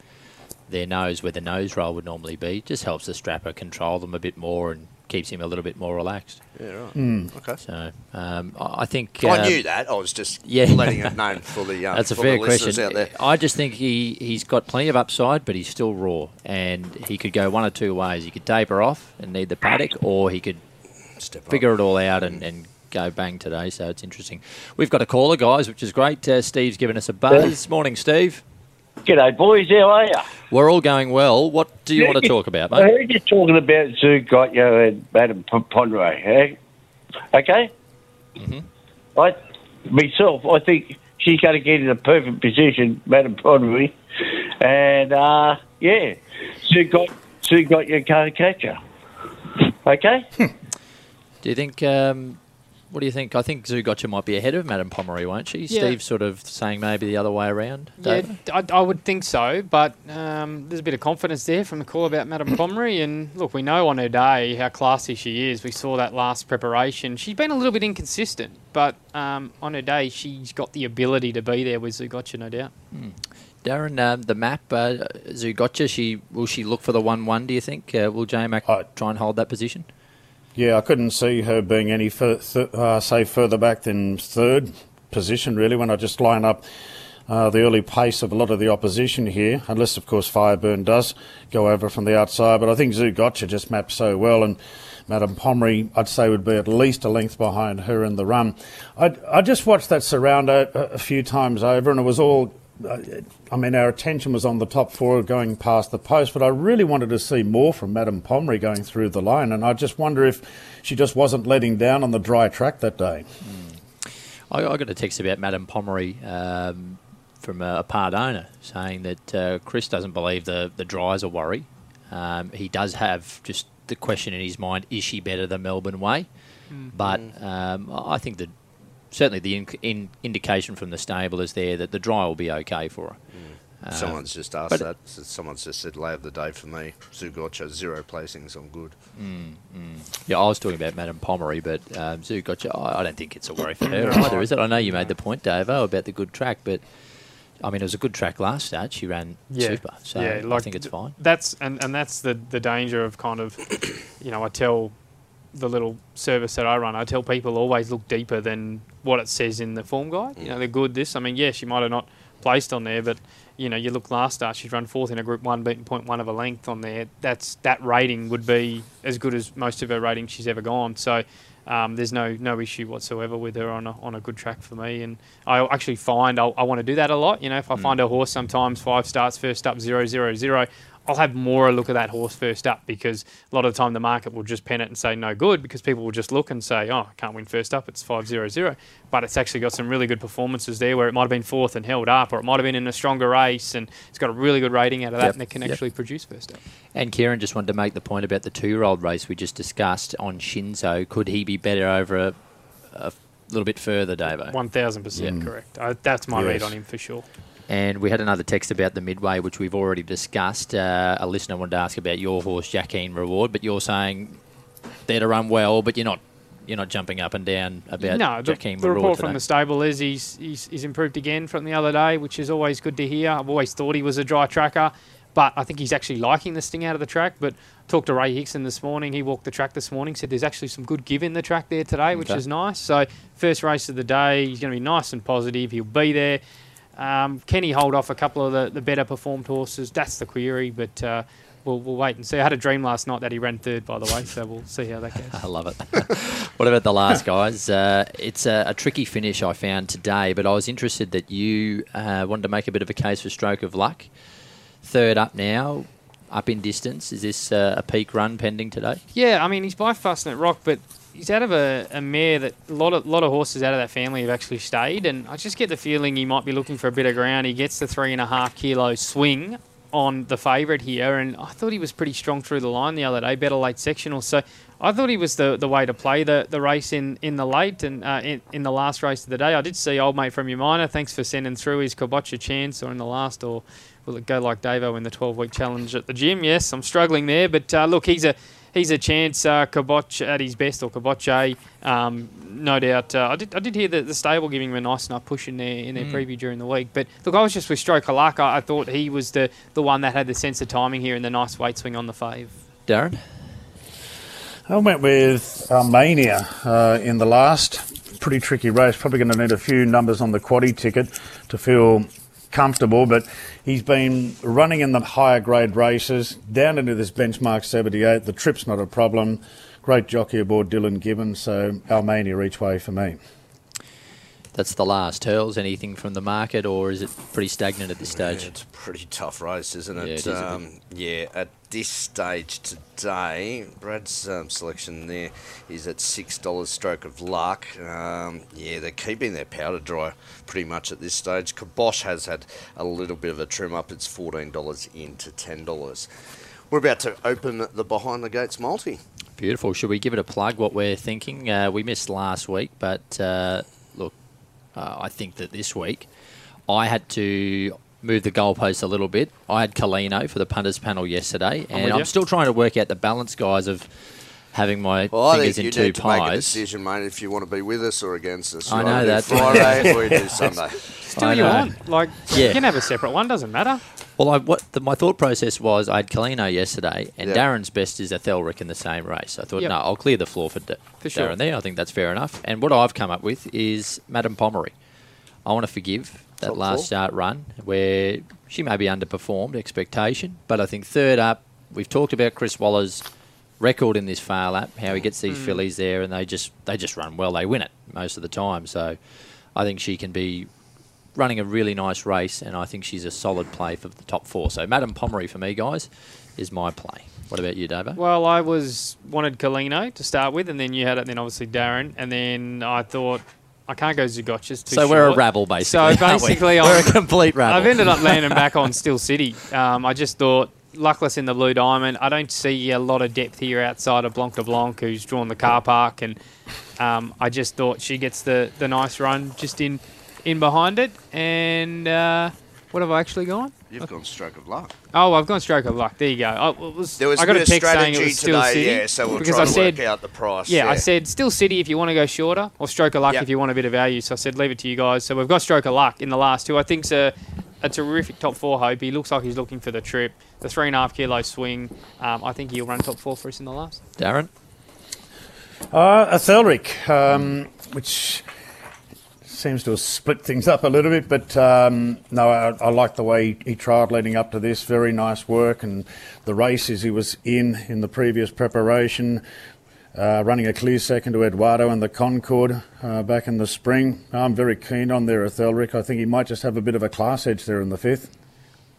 S1: their nose where the nose roll would normally be. Just helps the strapper control them a bit more and keeps him a little bit more relaxed.
S2: Yeah, right.
S3: Hmm.
S2: Okay.
S1: So um, I I think
S2: I
S1: um,
S2: knew that. I was just
S1: yeah.
S2: letting it known for the uh,
S1: That's a
S2: for
S1: fair
S2: the listeners
S1: question.
S2: out there.
S1: I just think he, he's got plenty of upside, but he's still raw. And he could go one or two ways. He could taper off and need the paddock, or he could
S2: Step up.
S1: figure it all out and, and go bang today. So it's interesting. We've got a caller, guys, which is great. Uh, Steve's given us a buzz. Morning, Steve.
S6: G'day, boys. How are you?
S1: We're all going well. What do you want to talk about,
S6: I
S1: mate?
S6: heard you talking about Zoo got you and Madam P- Ponderay. Eh? Okay?
S1: Mm-hmm.
S6: I, myself, I think she's going to get in a perfect position, Madam Ponderay. And, uh, yeah, Sue got, Sue got you can't catch her. Okay?
S1: Do you think? Um, what do you think? I think Zougotcha might be ahead of Madame Pomeroy, won't she?
S5: Yeah.
S1: Steve's sort of saying maybe the other way around.
S5: Yeah, I, I would think so, but um, there's a bit of confidence there from the call about Madame Pomeroy. And look, we know on her day how classy she is. We saw that last preparation. She's been a little bit inconsistent, but um, on her day, she's got the ability to be there with Zougotcha, no doubt.
S1: Darren, um, the map, uh, Zougotcha, she will she look for the one-one? Do you think? Uh, will J Mac
S3: I-
S1: try and hold that position?
S3: Yeah, I couldn't see her being any fur- th- uh, say further back than third position really when I just line up uh, the early pace of a lot of the opposition here, unless of course Fireburn does go over from the outside. But I think Zougotcha just maps so well and. Madame Pomeroy, I'd say, would be at least a length behind her in the run. I, I just watched that surround a, a few times over, and it was all I mean, our attention was on the top four going past the post, but I really wanted to see more from Madame Pomeroy going through the line, and I just wonder if she just wasn't letting down on the dry track that day.
S1: I, I got a text about Madame Pomeroy um, from a, a part owner saying that uh, Chris doesn't believe the the dry's a worry. Um, he does have just the question in his mind: Is she better than Melbourne Way? But um, I think that certainly the in, in indication from the stable is there that the dry will be okay for her. Uh,
S2: Someone's just asked
S1: but-
S2: that. S- Someone's just said lay of the day for me. Zougotcha, zero placings. I'm good.
S1: Yeah, I was talking about Madame Pomeroy, but um, Zougotcha. I, I don't think it's a worry for her either, is it? I know you made the point, Dave, about the good track, but I mean, it was a good track last start. She ran super, so I think it's fine.
S5: That's and, and that's the the danger of kind of, you know, I tell the little service that I run, I tell people always look deeper than what it says in the form guide. You know, they're good. This, I mean, yeah, she might have not placed on there, but you know, you look last start, she's run fourth in a Group One, beaten point one of a length on there. That's that rating would be as good as most of her ratings she's ever gone. So. Um, there's no no issue whatsoever with her on a, on a good track for me, and I actually find I'll, I want to do that a lot. You know, if I find a horse sometimes five starts first up zero zero zero, I'll have more a look at that horse first up because a lot of the time the market will just pen it and say no good because people will just look and say oh I can't win first up it's five zero zero, but it's actually got some really good performances there where it might have been fourth and held up or it might have been in a stronger race and it's got a really good rating out of that
S1: Yep,
S5: and it can
S1: yep.
S5: actually produce first up.
S1: And Kieran just wanted to make the point about the two-year-old race we just discussed on Shinzo. Could he be better over a, a little bit further, Davo?
S5: One thousand percent mm. correct. I, that's my read on him for sure.
S1: And we had another text about the midway, which we've already discussed. Uh, a listener wanted to ask about your horse, Jackeen Reward, but you're saying they're to run well, but you're not you're not jumping up and down about
S5: no, the,
S1: Jackeen
S5: the report
S1: today.
S5: from the stable is he's, he's he's improved again from the other day, which is always good to hear. I've always thought he was a dry tracker, but I think he's actually liking the sting out of the track. But talked to Ray Hickson this morning. He walked the track this morning. Said there's actually some good give in the track there today, which
S1: Okay.
S5: is nice. So first race of the day, he's going to be nice and positive. He'll be there. Um, can he hold off a couple of the, the better performed horses? That's the query, but uh, we'll, we'll wait and see. I had a dream last night that he ran third, by the way, so we'll see how that goes.
S1: I love it. what about the last guys? Uh, it's a, a, tricky finish I found today, but I was interested that you uh, wanted to make a bit of a case for Stroke of Luck. Third up now, up in distance. Is this uh, a peak run pending today?
S5: Yeah, I mean he's by Fastnet Rock, but he's out of a, a mare that a lot of lot of horses out of that family have actually stayed, and I just get the feeling he might be looking for a bit of ground. He gets the three and a half kilo swing on the favourite here, and I thought he was pretty strong through the line the other day, better late sectional. So I thought he was the, the way to play the, the race in, in the late and uh, in, in the last race of the day. I did see old mate from your minor. Thanks for sending through his Kabocha chance or in the last, or will it go like Davo in the 12 week challenge at the gym? Yes, I'm struggling there, but uh, look, he's a he's a chance. Uh, Kaboch at his best, or Kaboche, um, no doubt. Uh, I did I did hear the, the stable giving him a nice enough push in their in their mm. preview during the week. But look, I was just with Stroke Luck. I, I thought he was the the one that had the sense of timing here and the nice weight swing on the fave.
S1: Darren.
S3: I went with Armenia uh, in the last. Pretty tricky race. Probably going to need a few numbers on the quaddy ticket to feel comfortable, but he's been running in the higher grade races down into this benchmark 78. The trip's not a problem. Great jockey aboard Dylan Gibbons, so Almania each way for me.
S1: That's the last. Hurls, anything from the market, or is it pretty stagnant at this stage?
S2: Yeah, it's a pretty tough race, isn't it?
S1: Yeah, it is um,
S2: yeah at this stage today, Brad's um, selection there is at $6 stroke of luck. Um, yeah, they're keeping their powder dry pretty much at this stage. Kabosh has had a little bit of a trim up. It's $14 into $10. We're about to open the Behind the Gates multi.
S1: Beautiful. Should we give it a plug, what we're thinking? Uh, we missed last week, but uh, uh, I think that this week I had to move the goalpost a little bit. I had Colino for the punters panel yesterday, and I'm, I'm still trying to work out the balance, guys, of having my well, fingers in two
S2: need to
S1: pies.
S2: Make a decision, mate, if you want to be with us or against us.
S1: I know that.
S2: Friday or you do Sunday.
S5: Still, you want like yeah. you can have a separate one. Doesn't matter.
S1: Well, I, what the, my thought process was, I had Colino yesterday, and yep. Darren's best is a Thelrick in the same race. I thought, yep. no, I'll clear the floor for, D- for sure. Darren there. I think that's fair enough. And what I've come up with is Madame Pomeroy. I want to forgive that Top last four. start run where she maybe underperformed expectation, but I think third up, we've talked about Chris Waller's record in this Phar Lap, how he gets these mm. fillies there, and they just they just run well. They win it most of the time. So I think she can be running a really nice race, and I think she's a solid play for the top four. So Madame Pomeroy for me, guys, is my play. What about you, Davo?
S5: Well, I was wanted Colino to start with, and then you had it. Then obviously Darren, and then I thought I can't go Zougotchas too
S1: So
S5: short.
S1: we're a rabble, basically.
S5: So basically,
S1: we? are a complete rabble.
S5: I've ended up landing back on Steel City. Um, I just thought luckless in the blue diamond. I don't see a lot of depth here outside of Blanc de Blanc, who's drawn the car park, and um, I just thought she gets the, the nice run just in in behind it. And uh, what have I actually gone?
S2: You've gone stroke of luck.
S5: Oh, I've gone stroke of luck. There you go. I, was,
S2: there was
S5: I
S2: got
S5: a text saying it was Still
S2: today,
S5: City.
S2: Yeah, so we'll because I to said, work out the price.
S5: Yeah, yeah, I said Steel City if you want to go shorter, or stroke of luck yep. if you want a bit of value. So I said leave it to you guys. So we've got stroke of luck in the last two. I think's a, a terrific top four hope. He looks like he's looking for the trip. The three and a half kilo swing. Um, I think he'll run top four for us in the last.
S1: Darren?
S3: Uh, a Thelrick, um, which seems to have split things up a little bit, but um, no, I, I, like the way he, he tried leading up to this. Very nice work, and the races he was in in the previous preparation, uh, running a clear second to Eduardo and the Concorde uh, back in the spring. I'm very keen on there, Ethelric. I think he might just have a bit of a class edge there in the fifth.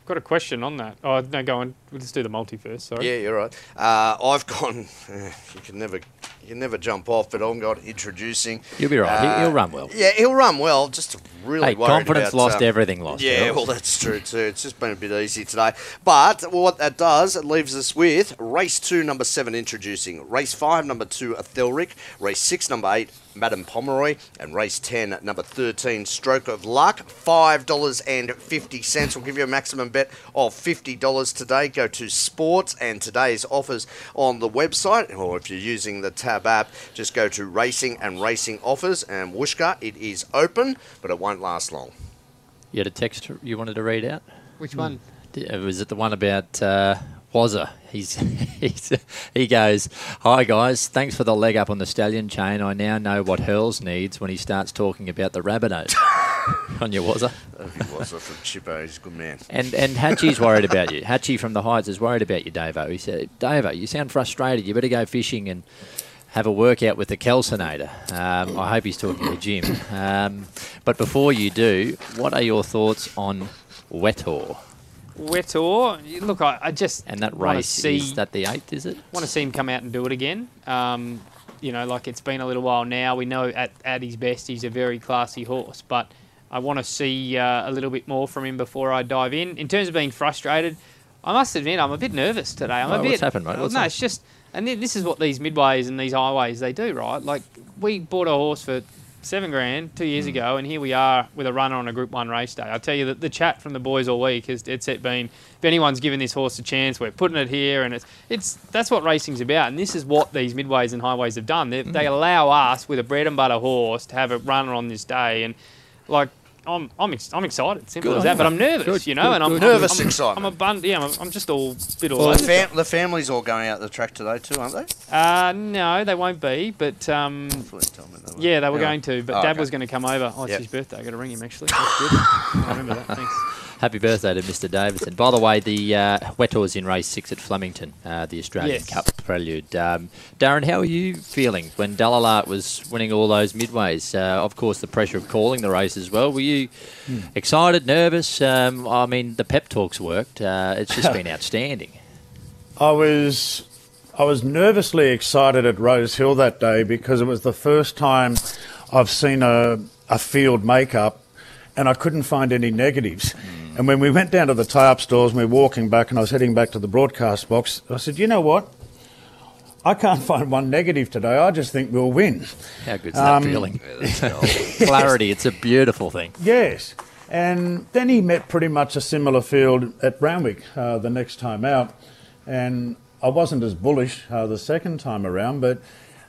S5: Got a question on that. Oh no, go on. We'll just do the multi first. Sorry.
S2: Yeah, you're right. Uh, I've gone. you can never you never jump off, but I'm got introducing.
S1: You'll be right. Uh, he'll run well.
S2: Yeah, he'll run well. Just really
S1: hey, confidence
S2: about,
S1: lost,
S2: uh,
S1: everything lost.
S2: Yeah, well, that's true too. It's just been a bit easy today. But what that does, it leaves us with race two, number seven, introducing race five, number two, Athelric, race six, number eight, Madame Pomeroy, and race 10, number 13, Stroke of Luck, $5.50. We'll give you a maximum bet of $50 today. Go to sports and today's offers on the website, or if you're using the tab app, just go to racing and racing offers. And Whooshka, it is open, but it won't last long.
S1: You had a text you wanted to read out?
S5: Which one?
S1: Was it the one about uh, Wazza. He's, he's, he goes, Hi guys, thanks for the leg up on the stallion chain. I now know what Hurls needs when he starts talking about the Rabbitohs. on your Wazza.
S2: He was uh, from Chippo. He's a good man.
S1: And and Hatchie's worried about you. Hatchie from the Heights is worried about you, Davo. He said, Davo, you sound frustrated. You better go fishing and have a workout with the calcinator. Um, I hope he's talking to Jim. Um, but before you do, what are your thoughts on Wetor?
S5: Wetor, look, I, I just
S1: And that race,
S5: see,
S1: is that the eighth, is it?
S5: want to see him come out and do it again. Um, you know, like it's been a little while now. We know at, at his best he's a very classy horse, but I want to see uh, a little bit more from him before I dive in. In terms of being frustrated, I must admit I'm a bit nervous today. I'm a bit.
S1: what's happened, mate? What's
S5: no,
S1: up?
S5: it's just, and this is what these midways and these highways they do, right? Like we bought a horse for seven grand two
S1: Hmm.
S5: years ago, and here we are with a runner on a Group One race day. I tell you that the chat from the boys all week has it's it been if anyone's given this horse a chance, we're putting it here, and it's it's that's what racing's about, and this is what these midways and highways have done. They,
S1: Hmm.
S5: they allow us with a bread and butter horse to have a runner on this day, and like. I'm, I'm, ex- I'm excited, simple
S1: Good
S5: as that. But I'm nervous,
S1: Good,
S5: you know,
S1: good,
S5: and I'm
S1: good.
S2: Nervous
S5: I'm,
S2: excitement.
S5: I'm a bun, yeah, I'm, I'm just all bit all
S2: Well, the,
S5: the
S2: fam- the family's all going out the track today too, aren't they?
S5: uh, no, they won't be. But um,
S2: Please tell me they
S5: yeah, they were
S2: Anyway.
S5: going to. But
S2: Oh,
S5: Dad
S2: okay.
S5: was going to come over. Oh, it's
S2: Yep.
S5: his birthday. I got to ring him actually. That's good. I remember that. Thanks.
S1: Happy birthday to Mr. Davidson. By the way, the uh, Wetor's in race six at Flemington, uh, the Australian
S5: Yes.
S1: Cup prelude. Um, Darren, how are you feeling when Dalalart was winning all those midways? Uh, of course, the pressure of calling the race as well. Were you excited, nervous? Um, I mean, the pep talks worked. Uh, it's just been outstanding.
S3: I was I was nervously excited at Rose Hill that day because it was the first time I've seen a, a field makeup and I couldn't find any negatives. And when we went down to the tie-up stores and we were walking back and I was heading back to the broadcast box, I said, you know what? I can't find one negative today. I just think we'll win.
S1: How good's
S3: Um,
S1: that feeling? Clarity, it's a beautiful thing.
S3: Yes. And then he met pretty much a similar field at Randwick uh, the next time out. And I wasn't as bullish uh, the second time around, but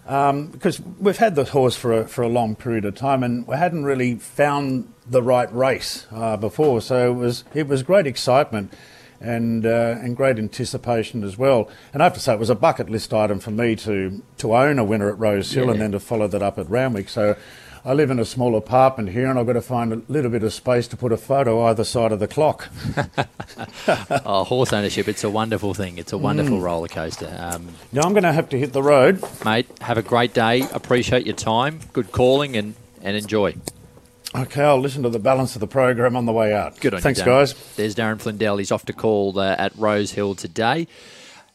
S3: um, because we've had the horse for a, for a long period of time and we hadn't really found the right race uh, before. So it was, it was great excitement and, uh, and great anticipation as well. And I have to say, it was a bucket list item for me to, to own a winner at Rose Hill and then to follow that up at Randwick. So I live in a small apartment here and I've got to find a little bit of space to put a photo either side of the clock.
S1: Oh, horse ownership, it's a wonderful thing. It's a wonderful roller coaster. Um,
S3: Now I'm going to have to hit the road.
S1: mate, have a great day. Appreciate your time. Good calling and, and enjoy.
S3: Okay, I'll listen to the balance of the program on the way out.
S1: Good on
S3: Thanks,
S1: you,
S3: guys.
S1: There's Darren Flindell. He's off to call uh, at Rose Hill today.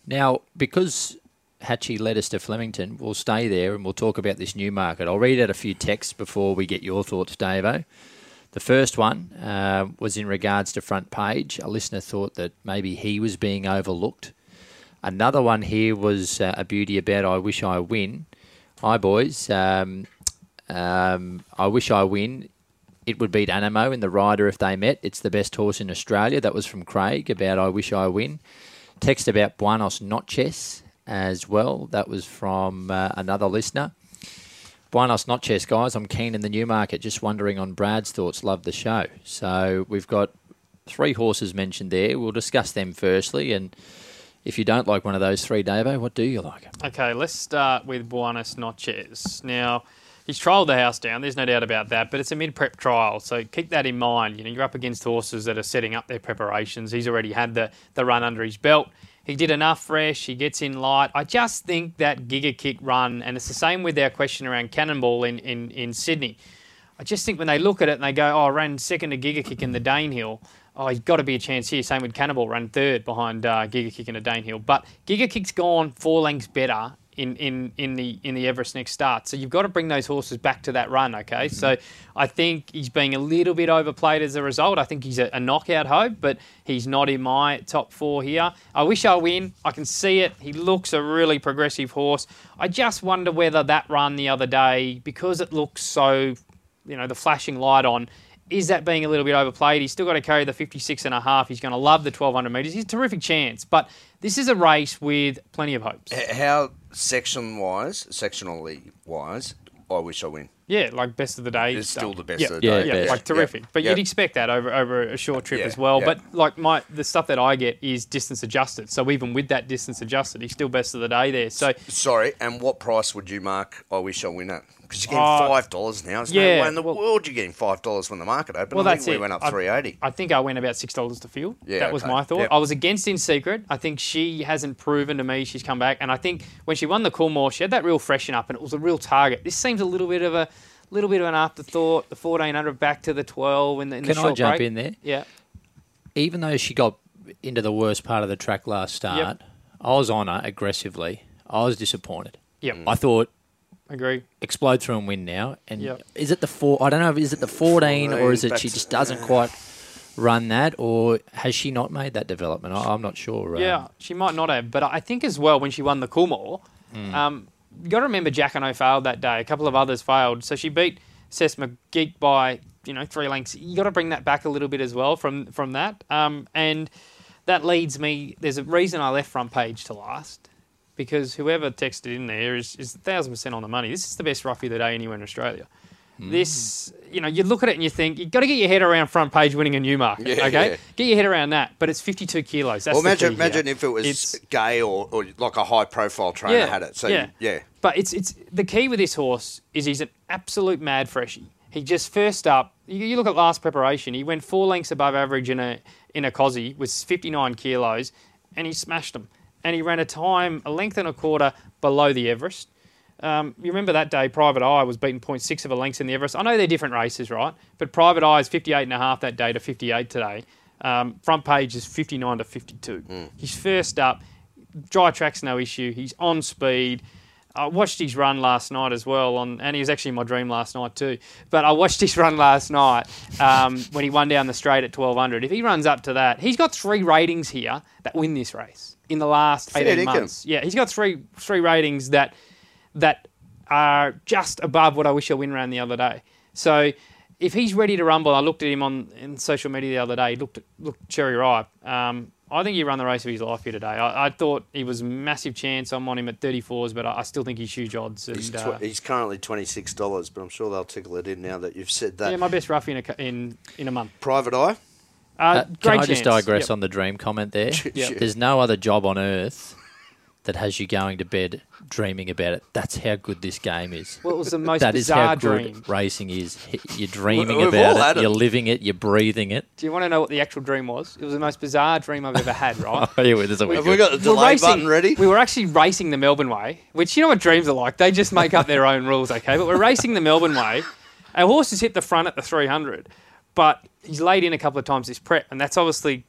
S1: Now, because Hatchie led us to Flemington, we'll stay there and we'll talk about this new market. I'll read out a few texts before we get your thoughts, Davo. The first one uh, was in regards to front page. A listener thought that maybe he was being overlooked. Another one here was uh, a beauty about I wish I win. Hi, boys. Um, um, I wish I win. It would beat Anamoe in the rider if they met. It's the best horse in Australia. That was from Craig about I wish I win. Text about Buenos Noches as well. That was from uh, another listener. Buenos Noches, guys. I'm keen in the new market. Just wondering on Brad's thoughts. Love the show. So we've got three horses mentioned there. We'll discuss them firstly. And if you don't like one of those three, Davo, what do you like?
S5: Okay, let's start with Buenos Noches. Now, he's trialled the house down. There's no doubt about that, but it's a mid-prep trial, so keep that in mind. You know, you're up against horses that are setting up their preparations. He's already had the the run under his belt. He did enough fresh. He gets in light. I just think that Giga Kick run, and it's the same with our question around Cannonball in, in, in Sydney. I just think when they look at it and they go, oh, I ran second to Giga Kick in the Danehill. Oh, he's got to be a chance here. Same with Cannibal, ran third behind uh, Giga Kick in the Danehill. But Giga Kick's gone four lengths better in, in, in the in the Everest next start. So you've got to bring those horses back to that run, okay? Mm-hmm. So I think he's being a little bit overplayed as a result. I think he's a, a knockout hope, but he's not in my top four here. I wish I win. I can see it. He looks a really progressive horse. I just wonder whether that run the other day, because it looks so you know, the flashing light on. Is that being a little bit overplayed? He's still got to carry the 56 and a half. He's going to love the 1200 metres. He's a terrific chance, but this is a race with plenty of hopes.
S2: How section wise, sectionally wise, I wish I win.
S5: Yeah, like best of the day.
S2: It's still the best
S5: yeah.
S2: of the
S1: Yeah,
S2: day.
S5: Yeah,
S1: best.
S5: like terrific. But
S2: Yeah.
S5: you'd expect that over over a short trip
S2: Yeah,
S5: as well.
S2: yeah.
S5: But like my the stuff that I get is distance adjusted. So even with that distance adjusted, he's still best of the day there. So
S2: Sorry, and what price would you mark? I wish I win it because you're getting
S5: Uh,
S2: five dollars now. There's
S5: yeah,
S2: no way in the
S5: well-
S2: world you're getting five dollars when the market opened.
S5: Well,
S2: I
S5: that's
S2: think we
S5: it.
S2: went up three eighty.
S5: I think I went about six dollars to field.
S2: Yeah,
S5: that was
S2: okay.
S5: my thought.
S2: Yep.
S5: I was against in secret. I think she hasn't proven to me she's come back, and I think when she won the Coolmore, she had that real freshen up, and it was a real target. This seems a little bit of a little bit of an afterthought. The fourteen hundred back to the twelve in the in
S1: Can
S5: the
S1: I
S5: short
S1: jump
S5: break.
S1: in there?
S5: Yeah,
S1: Even though she got into the worst part of the track last start, I was on her aggressively. I was disappointed.
S5: Yep.
S1: I thought
S5: agree.
S1: explode through and win now. And
S5: Yep.
S1: is it the four? I don't know. Is it the fourteen or is it
S2: back
S1: she just doesn't quite run that, or has she not made that development? I, I'm not sure. um,
S5: Yeah, she might not have, but I think as well when she won the Coolmore,
S1: Hmm.
S5: um, you got to remember Jack and I failed that day. A couple of others failed, so she beat Seth McGeek by you know three lengths. You got to bring that back a little bit as well from from that. Um, and that leads me. There's a reason I left front page to last. Because whoever texted in there is is thousand percent on the money. This is the best roughie of the day anywhere in Australia.
S1: Hmm.
S5: This, you know, you look at it and you think you've got to get your head around front page winning a new market.
S2: Yeah,
S5: okay,
S2: yeah.
S5: get your head around that. But it's 52 kilos. That's
S2: Well,
S5: the
S2: imagine,
S5: key here.
S2: imagine if it was
S5: It's-
S2: gay or, or like a high profile trainer
S5: Yeah,
S2: had it. So
S5: yeah.
S2: yeah,
S5: But it's it's the key with this horse is he's an absolute mad freshie. He just first up. You, you look at last preparation. He went four lengths above average in a in a cosy, with 59 kilos, and he smashed them. And he ran a time a length and a quarter below the Everest. Um, you remember that day, Private Eye was beaten 0.6 of a length in the Everest. I know they're different races, right? But Private Eye is 58 and a half that day to 58 today. Um, front page is 59 to 52. He's first up. Dry track's no issue. He's on speed. I watched his run last night as well, on, and he was actually in my dream last night too. But I watched his run last night um, when he won down the straight at 1200. If he runs up to that, he's got three ratings here that win this race in the last
S2: Fair
S5: 18
S2: dinkum.
S5: months. Yeah, he's got three three ratings that that are just above what I wish I win around the other day. So if he's ready to rumble, I looked at him on in social media the other day. He looked looked cherry ripe. Um, I think he ran the race of his life here today. I, I thought he was massive chance. I'm on him at 34s, but I, I still think he's huge odds. And,
S2: he's, tw-
S5: uh,
S2: he's currently twenty six dollars, but I'm sure they'll tickle it in now that you've said that.
S5: yeah, my best roughie in a, in in a month.
S2: Private eye.
S5: Uh,
S1: Uh,
S5: great
S1: can I just
S5: chance.
S1: digress
S5: Yep.
S1: on the dream comment there?
S2: Yep.
S1: There's no other job on earth that has you going to bed dreaming about it. That's how good this game is.
S5: Well, it was the most
S1: That is how
S5: bizarre
S1: good
S5: dream.
S1: racing is. You're dreaming
S2: We've
S1: about
S2: had
S1: it.
S2: it.
S1: You're living it. You're breathing it.
S5: Do you want to know what the actual dream was? It was the most bizarre dream I've ever had. Right.
S1: Oh, yeah, this is
S2: Have we got the
S5: We're
S2: delay button ready?
S5: We were actually racing the Melbourne Way, which you know what dreams are like. They just make up their own rules, okay? But we're racing the Melbourne Way. Our horse has hit the front at the 300, but he's laid in a couple of times this prep, and that's obviously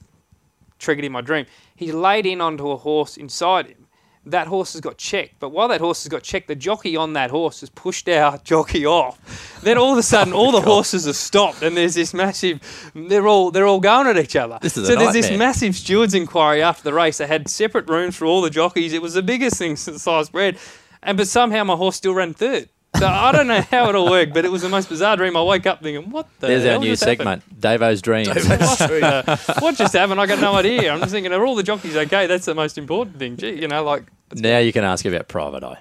S5: triggered in my dream. He's laid in onto a horse inside him. That horse has got checked, but while that horse has got checked, the jockey on that horse has pushed our jockey off. Then all of a oh sudden, all the horses have stopped, and there's this massive. They're all they're all going at each other.
S1: This is
S5: so there's this massive stewards inquiry after the race. They had separate rooms for all the jockeys. It was the biggest thing since sliced bread, and but somehow my horse still ran third. So I don't know how it'll work, but it was the most bizarre dream. I woke up thinking, "What the?"
S1: There's
S5: hell
S1: our new
S5: just
S1: segment, Davo's Dreams.
S5: What, the- what just happened? I got no idea. I'm just thinking, are all the jockeys okay? That's the most important thing. Gee, you know, like
S1: now you can ask about Private Eye.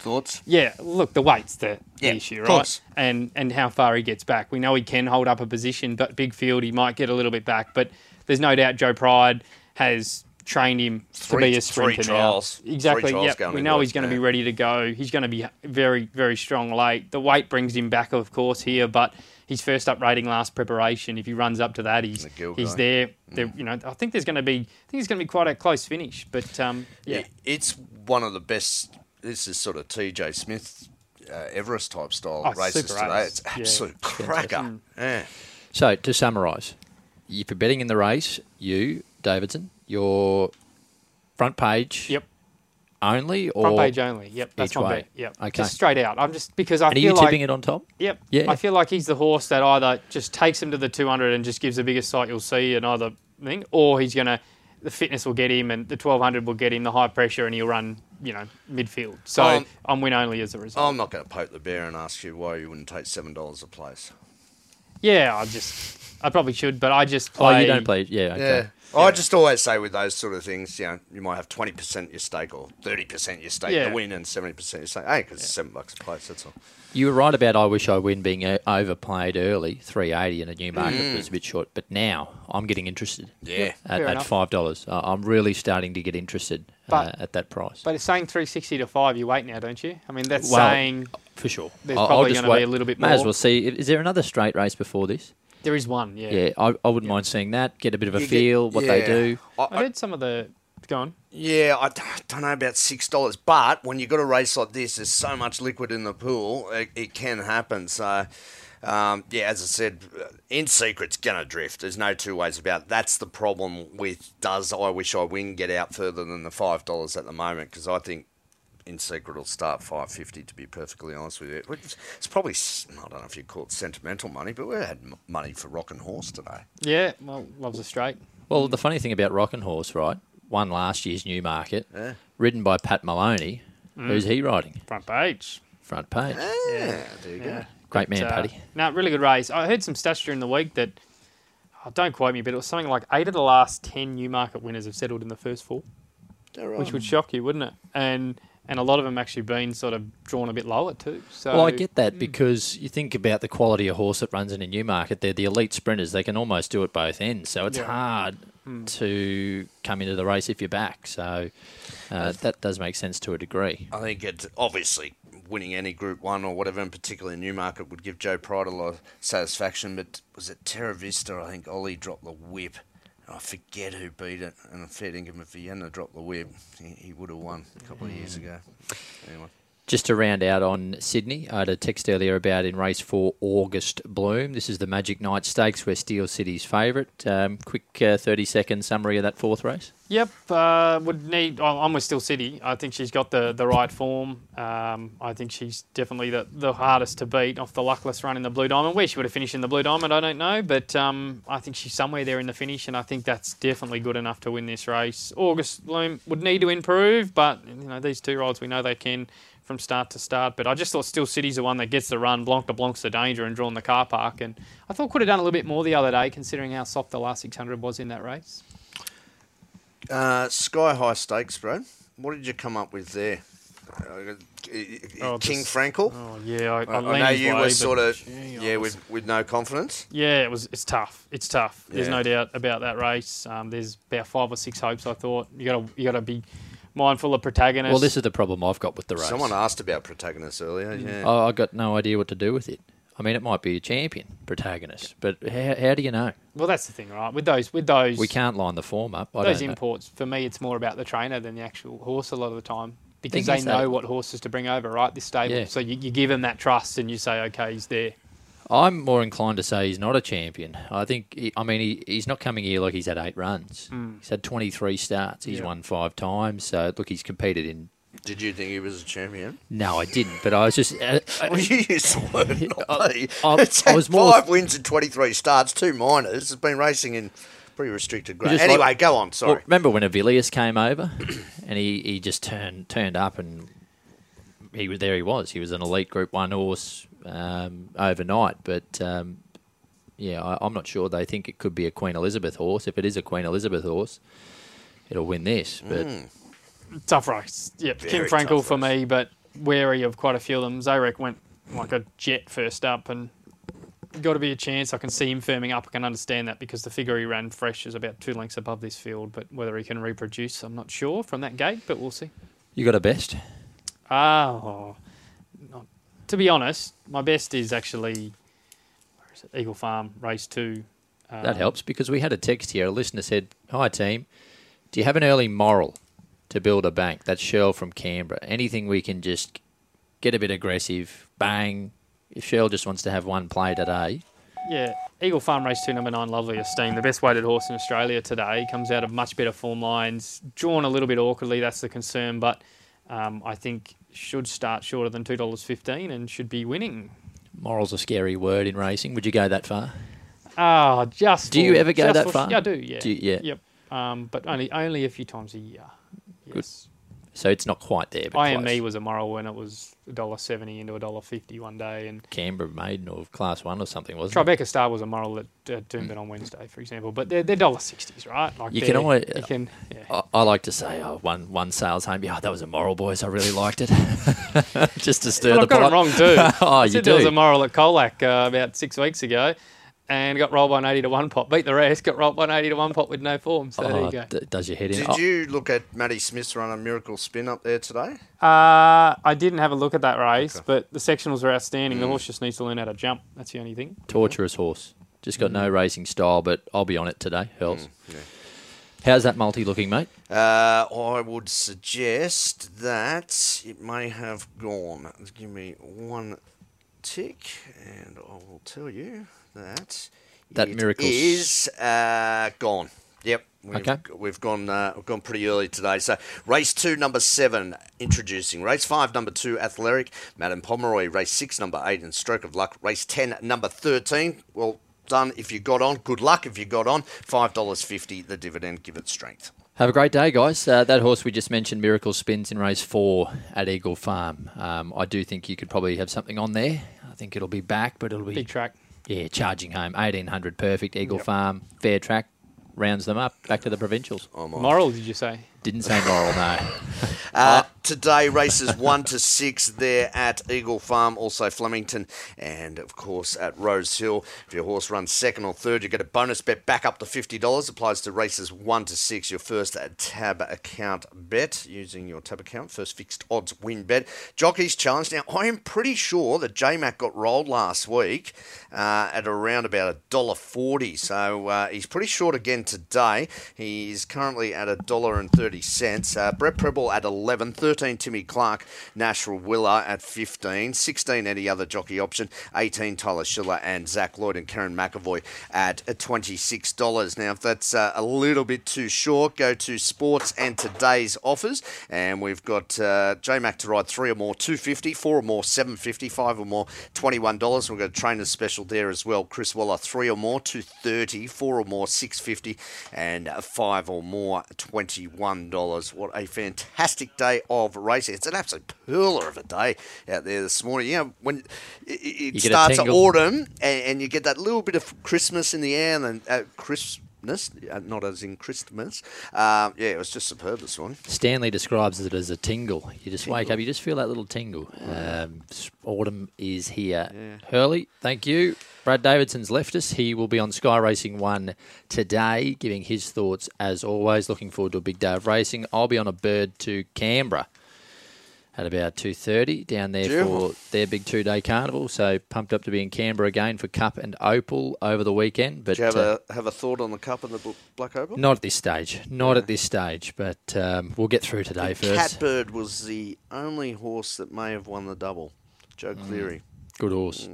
S2: Thoughts?
S5: yeah, look, the weight's the, the
S2: Yeah,
S5: issue, right?
S2: course.
S5: And and how far he gets back. We know he can hold up a position, but big field he might get a little bit back. But there's no doubt Joe Pride has trained him
S2: Three-
S5: to be a
S2: three
S5: sprinter
S2: trials.
S5: now. Exactly.
S2: Three trials
S5: Yep. We know
S2: it,
S5: he's going to be ready to go. He's going to be very very strong late. The weight brings him back, of course, here, but. His first up rating last preparation. If he runs up to that, he's
S2: The
S5: he's there.
S2: Mm.
S5: You know, I think there's going to be. I think it's going to be quite a close finish. But um, yeah,
S2: it's one of the best. This is sort of TJ Smith, uh, Everest type style
S5: Oh,
S2: races today.
S5: race.
S2: It's
S5: Yeah.
S2: absolute cracker. Yeah.
S1: So to summarise, if you're betting in the race, you Davidson, your front page
S5: Yep.
S1: only, or
S5: Front page only. Yep, that's
S1: each
S5: my
S1: way?
S5: bet. Yep,
S1: Okay.
S5: just straight out. I'm just because I
S1: and are
S5: feel
S1: you
S5: like
S1: tipping it on top?
S5: yep.
S1: Yeah.
S5: I feel like he's the horse that either just takes him to the 200 and just gives the biggest sight you'll see, and either thing, or he's gonna the fitness will get him, and the 1200 will get him the high pressure, and he'll run you know midfield. So
S2: Um,
S5: I'm win only as a result.
S2: I'm not going to poke the bear and ask you why you wouldn't take seven dollars a place.
S5: yeah, I just I probably should, but I just
S1: Oh, you don't play? Yeah, okay.
S2: Yeah. I just always say with those sort of things, you know, you might have 20% your stake or 30% your stake
S5: Yeah.
S2: to win and 70% your stake. Hey, because it's seven bucks a place, that's all.
S1: You were right about I Wish I Win being uh, overplayed early. 380 in a new market was a bit short, but now I'm getting interested.
S2: Yeah.
S1: At,
S5: Fair
S1: at five dollars, uh, I'm really starting to get interested uh, at that price.
S5: But it's saying 360 to 5, you wait now, don't you? I mean, that's
S1: Well,
S5: saying
S1: for sure,
S5: there's
S1: I'll- I'll
S5: probably
S1: just
S5: gonna be a little bit
S1: May as well see. Is there another straight race before this?
S5: There is one, yeah.
S1: Yeah, I, I wouldn't mind seeing that. Get a bit of a
S2: You get-
S1: feel what they
S2: yeah.
S1: do.
S2: I,
S5: I
S2: I,
S5: heard some of the. Go on.
S2: yeah, I d- don't know about $6, but when you've got a race like this, there's so much liquid in the pool, it, it can happen. So, um, yeah, as I said, uh, in secret's going to drift. There's no two ways about it. That's the problem with does I Wish I Win get out further than the $5 at the moment, because I think in secret will start 550 to be perfectly honest with you it's probably I don't know if you call it sentimental money but we had money for rock and horse today
S5: Yeah, well, loves a straight.
S1: Well, the funny thing about Rock and Horse, right? Won last year's Newmarket,
S2: Yeah.
S1: ridden by Pat Moloney.
S5: Mm.
S1: Who's he riding?
S5: Front page.
S1: Front page.
S2: yeah there you go
S1: Great man,
S5: Uh,
S1: Paddy.
S5: No, really good race. I heard some stats during the week that, oh, don't quote me, but it was something like eight of the last 10 Newmarket winners have settled in the first four, which would shock you, wouldn't it? And and a lot of them actually been sort of drawn a bit lower too. So
S1: Well, I get that because you think about the quality of horse that runs in a Newmarket. They're the elite sprinters. They can almost do it both ends. So it's
S5: Yeah.
S1: hard to come into the race if you're back. So uh, that does make sense to a degree.
S2: i think it's obviously winning any group one or whatever in particular newmarket would give joe pride a lot of satisfaction but was it Terravista i think ollie dropped the whip I forget who beat it, and if fair dinkum, if hadn't dropped the whip, he, he would have won a couple of years ago. Anyway.
S1: Just to round out on Sydney, I had a text earlier about in race four, August Bloom. This is the Magic Night Stakes, where Steel City's favourite. Um, quick uh, 30 second summary of that fourth race.
S5: Yep, uh, would need. I'm with Steel City. I think she's got the, the right form. Um, I think she's definitely the, the hardest to beat off the luckless run in the Blue Diamond. Where she would have finished in the Blue Diamond, I don't know, but um, I think she's somewhere there in the finish, and I think that's definitely good enough to win this race. August Bloom would need to improve, but you know these two rides we know they can from start to start. But I just thought Steel City's the one that gets the run. Blanc de Blanc's the danger and drawn the car park, and I thought could have done a little bit more the other day, considering how soft the last 600 was in that race.
S2: Uh, Sky High Stakes, bro. What did you come up with there? Uh,
S5: Oh,
S2: King
S5: this-
S2: Frankel?
S5: Oh yeah, I, I,
S2: I, I know you were sort of,
S5: gee,
S2: yeah,
S5: was-
S2: with, with no confidence.
S5: yeah, it was. It's tough. It's tough. There's
S2: Yeah.
S5: no doubt about that race. Um, there's about five or six hopes. I thought you got to you got to be mindful of protagonists.
S1: Well, this is the problem I've got with the race.
S2: Someone asked about protagonists earlier. Yeah.
S1: I, I got no idea what to do with it. I mean, it might be a champion protagonist, but how, how do you know?
S5: well, that's the thing, right? With those with those
S1: We can't line the form up. I
S5: those
S1: don't know.
S5: imports. For me, it's more about the trainer than the actual horse a lot of the time. Because they know
S1: that-
S5: what horses to bring over, right? This stable,
S1: Yeah.
S5: so you, you give them that trust, and you say, "Okay, he's there."
S1: I'm more inclined to say he's not a champion. I think, he, I mean, he, he's not coming here like he's had eight runs. Mm. He's had 23 starts. He's.
S5: Yeah.
S1: won five times. So, look, he's competed in.
S2: Did you think he was a champion?
S1: No, I didn't, but I was just. Uh,
S2: Well, you used the word, not me.
S1: I-
S2: It's
S1: I was more-
S2: five wins in 23 starts, two minors. It's been racing in pretty restricted grade. Anyway,
S1: like-
S2: go on.
S1: Well,
S2: Sorry.
S1: remember when Avilius came over, and he, he just turned turned up, and he was there. He was. He was an elite Group One horse um, overnight. But um, yeah, I, I'm not sure. They think it could be a Queen Elizabeth horse. If it is a Queen Elizabeth horse, it'll win this. But
S5: Tough race. Yep, King
S2: Very
S5: Frankel for
S2: race.
S5: me, but wary of quite a few of them. Zarek went like a jet first up and got to be a chance. I can see him firming up. I can understand that because the figure he ran fresh is about two lengths above this field, but whether he can reproduce, I'm not sure from that gate, but we'll see.
S1: you got a best.
S5: Ah, oh, not, to be honest, my best is actually where is it? Eagle Farm Race Two. Um,
S1: That helps because we had a text here. A listener said, "Hi team, do you have an early moral to build a bank?" That's Shell from Canberra. Anything we can just get a bit aggressive, bang. If Shell just wants to have one play today,
S5: Yeah, Eagle Farm Race 2, number 9, Lovely Esteem, the best weighted horse in Australia today. Comes out of much better form lines. Drawn a little bit awkwardly, that's the concern, but um, I think should start shorter than $2.15 and should be winning.
S1: moral's a scary word in racing. Would you go that far?
S5: Ah, just
S1: Do you ever go that
S5: for-
S1: far?
S5: Yeah, I do, yeah.
S1: Do you- yeah.
S5: Yep. Um, but only only a few times a year. Yes.
S1: So it's not quite there. But
S5: IME
S1: close.
S5: was a moral when it was $1.70 into $1.50 one day, and
S1: Canberra Maiden or Class One or something, wasn't it?
S5: Tribeca Star was a moral at uh, Doomben on Wednesday, for example. But they're, they're $1.60s, right? Like
S1: You can always-
S5: You can, yeah.
S1: I, I like to say, oh, one one sales home. Yeah, that was a moral, boys. I really liked it. Just to stir the
S5: I've got
S1: pot.
S5: it wrong too.
S1: oh,
S5: I
S1: you
S5: said there was a moral at Colac uh, about six weeks ago, and got rolled by an eighty to one pot. Beat the rest, got rolled by an eighty to one pot with no form. So there
S1: Oh,
S5: you go.
S1: d- does your head in?
S2: Did
S1: Oh,
S2: you look at Matty Smith's run a miracle spin up there today?
S5: Uh, I didn't have a look at that race,
S2: Okay.
S5: but the sectionals were outstanding.
S1: Mm.
S5: The horse just needs to learn how to jump. That's the only thing.
S1: torturous horse. Just got no racing style, but I'll be on it today. Hells.
S2: yeah.
S1: How's that multi looking, mate?
S2: Uh, I would suggest that it may have gone. Give me one tick, and I will tell you that
S1: That
S2: it
S1: miracle's-
S2: is uh, gone. Yep. We've,
S1: Okay.
S2: we've gone uh, we've gone pretty early today. So race two, number seven, introducing race five, number two, Athletic, Madame Pomeroy. Race six, number eight, and Stroke of Luck. Race ten, number thirteen. Well done if you got on. Good luck if you got on. Five dollars fifty. The dividend. Give it strength.
S1: Have a great day, guys. Uh, that horse we just mentioned, Miracle Spins in race four at Eagle Farm. Um, I do think you could probably have something on there. I think it'll be back, but it'll be
S5: Big track.
S1: Yeah charging home. Eighteen hundred perfect. Eagle Farm fair track rounds them up back to the provincials.
S2: I'm.
S5: Moral, did you say?
S1: Didn't say moral, no.
S2: Uh, today, races 1 to 6 there at Eagle Farm, also Flemington, and of course at Rose Hill. If your horse runs second or third, you get a bonus bet back up to $50. Applies to races 1 to 6, your first tab account bet using your tab account, first fixed odds win bet. Jockey's Challenge. Now, I am pretty sure that J Mac got rolled last week uh, at around about $1.40, so uh, he's pretty short again today. He's currently at $1.30. Uh, Brett Prebble at 11, 13 Timmy Clark, Nash Rawiller at 15, 16 any other jockey option, 18 Tyler Schiller and Zac Lloyd and Kerrin McEvoy at $26. Now, if that's uh, a little bit too short, go to sports and today's offers, and we've got uh, J Mac to ride three or more, 250, four or more, 750, five or more, $21. We've got a trainer's special there as well. Chris Waller, three or more, 230, four or more, 650, and uh, five or more, $21. What a fantastic day of racing. It's an absolute pearler of a day out there this morning. You know, when it, it
S1: You get a
S2: starts autumn and, and you get that little bit of Christmas in the air and then uh, uh, not as in Christmas. Um, yeah, it was just superb this one.
S1: Stanley describes it as a tingle. You just wake up, you just feel that little tingle. Um, autumn is here. Hurley, thank you. Brad Davidson's left us. He will be on Sky Racing 1 today, giving his thoughts as always. Looking forward to a big day of racing. I'll be on a bird to Canberra at about 2.30 down there
S2: Beautiful.
S1: for their big two-day carnival. So pumped up to be in Canberra again for Cup and Opal over the weekend. But
S2: Do you have,
S1: uh,
S2: a, have a thought on the cup and the black opal?
S1: not at this stage. Not at this stage. But um, we'll get through today first.
S2: Catbird was the only horse that may have won the double. Joe
S1: Mm.
S2: Cleary.
S1: Good horse.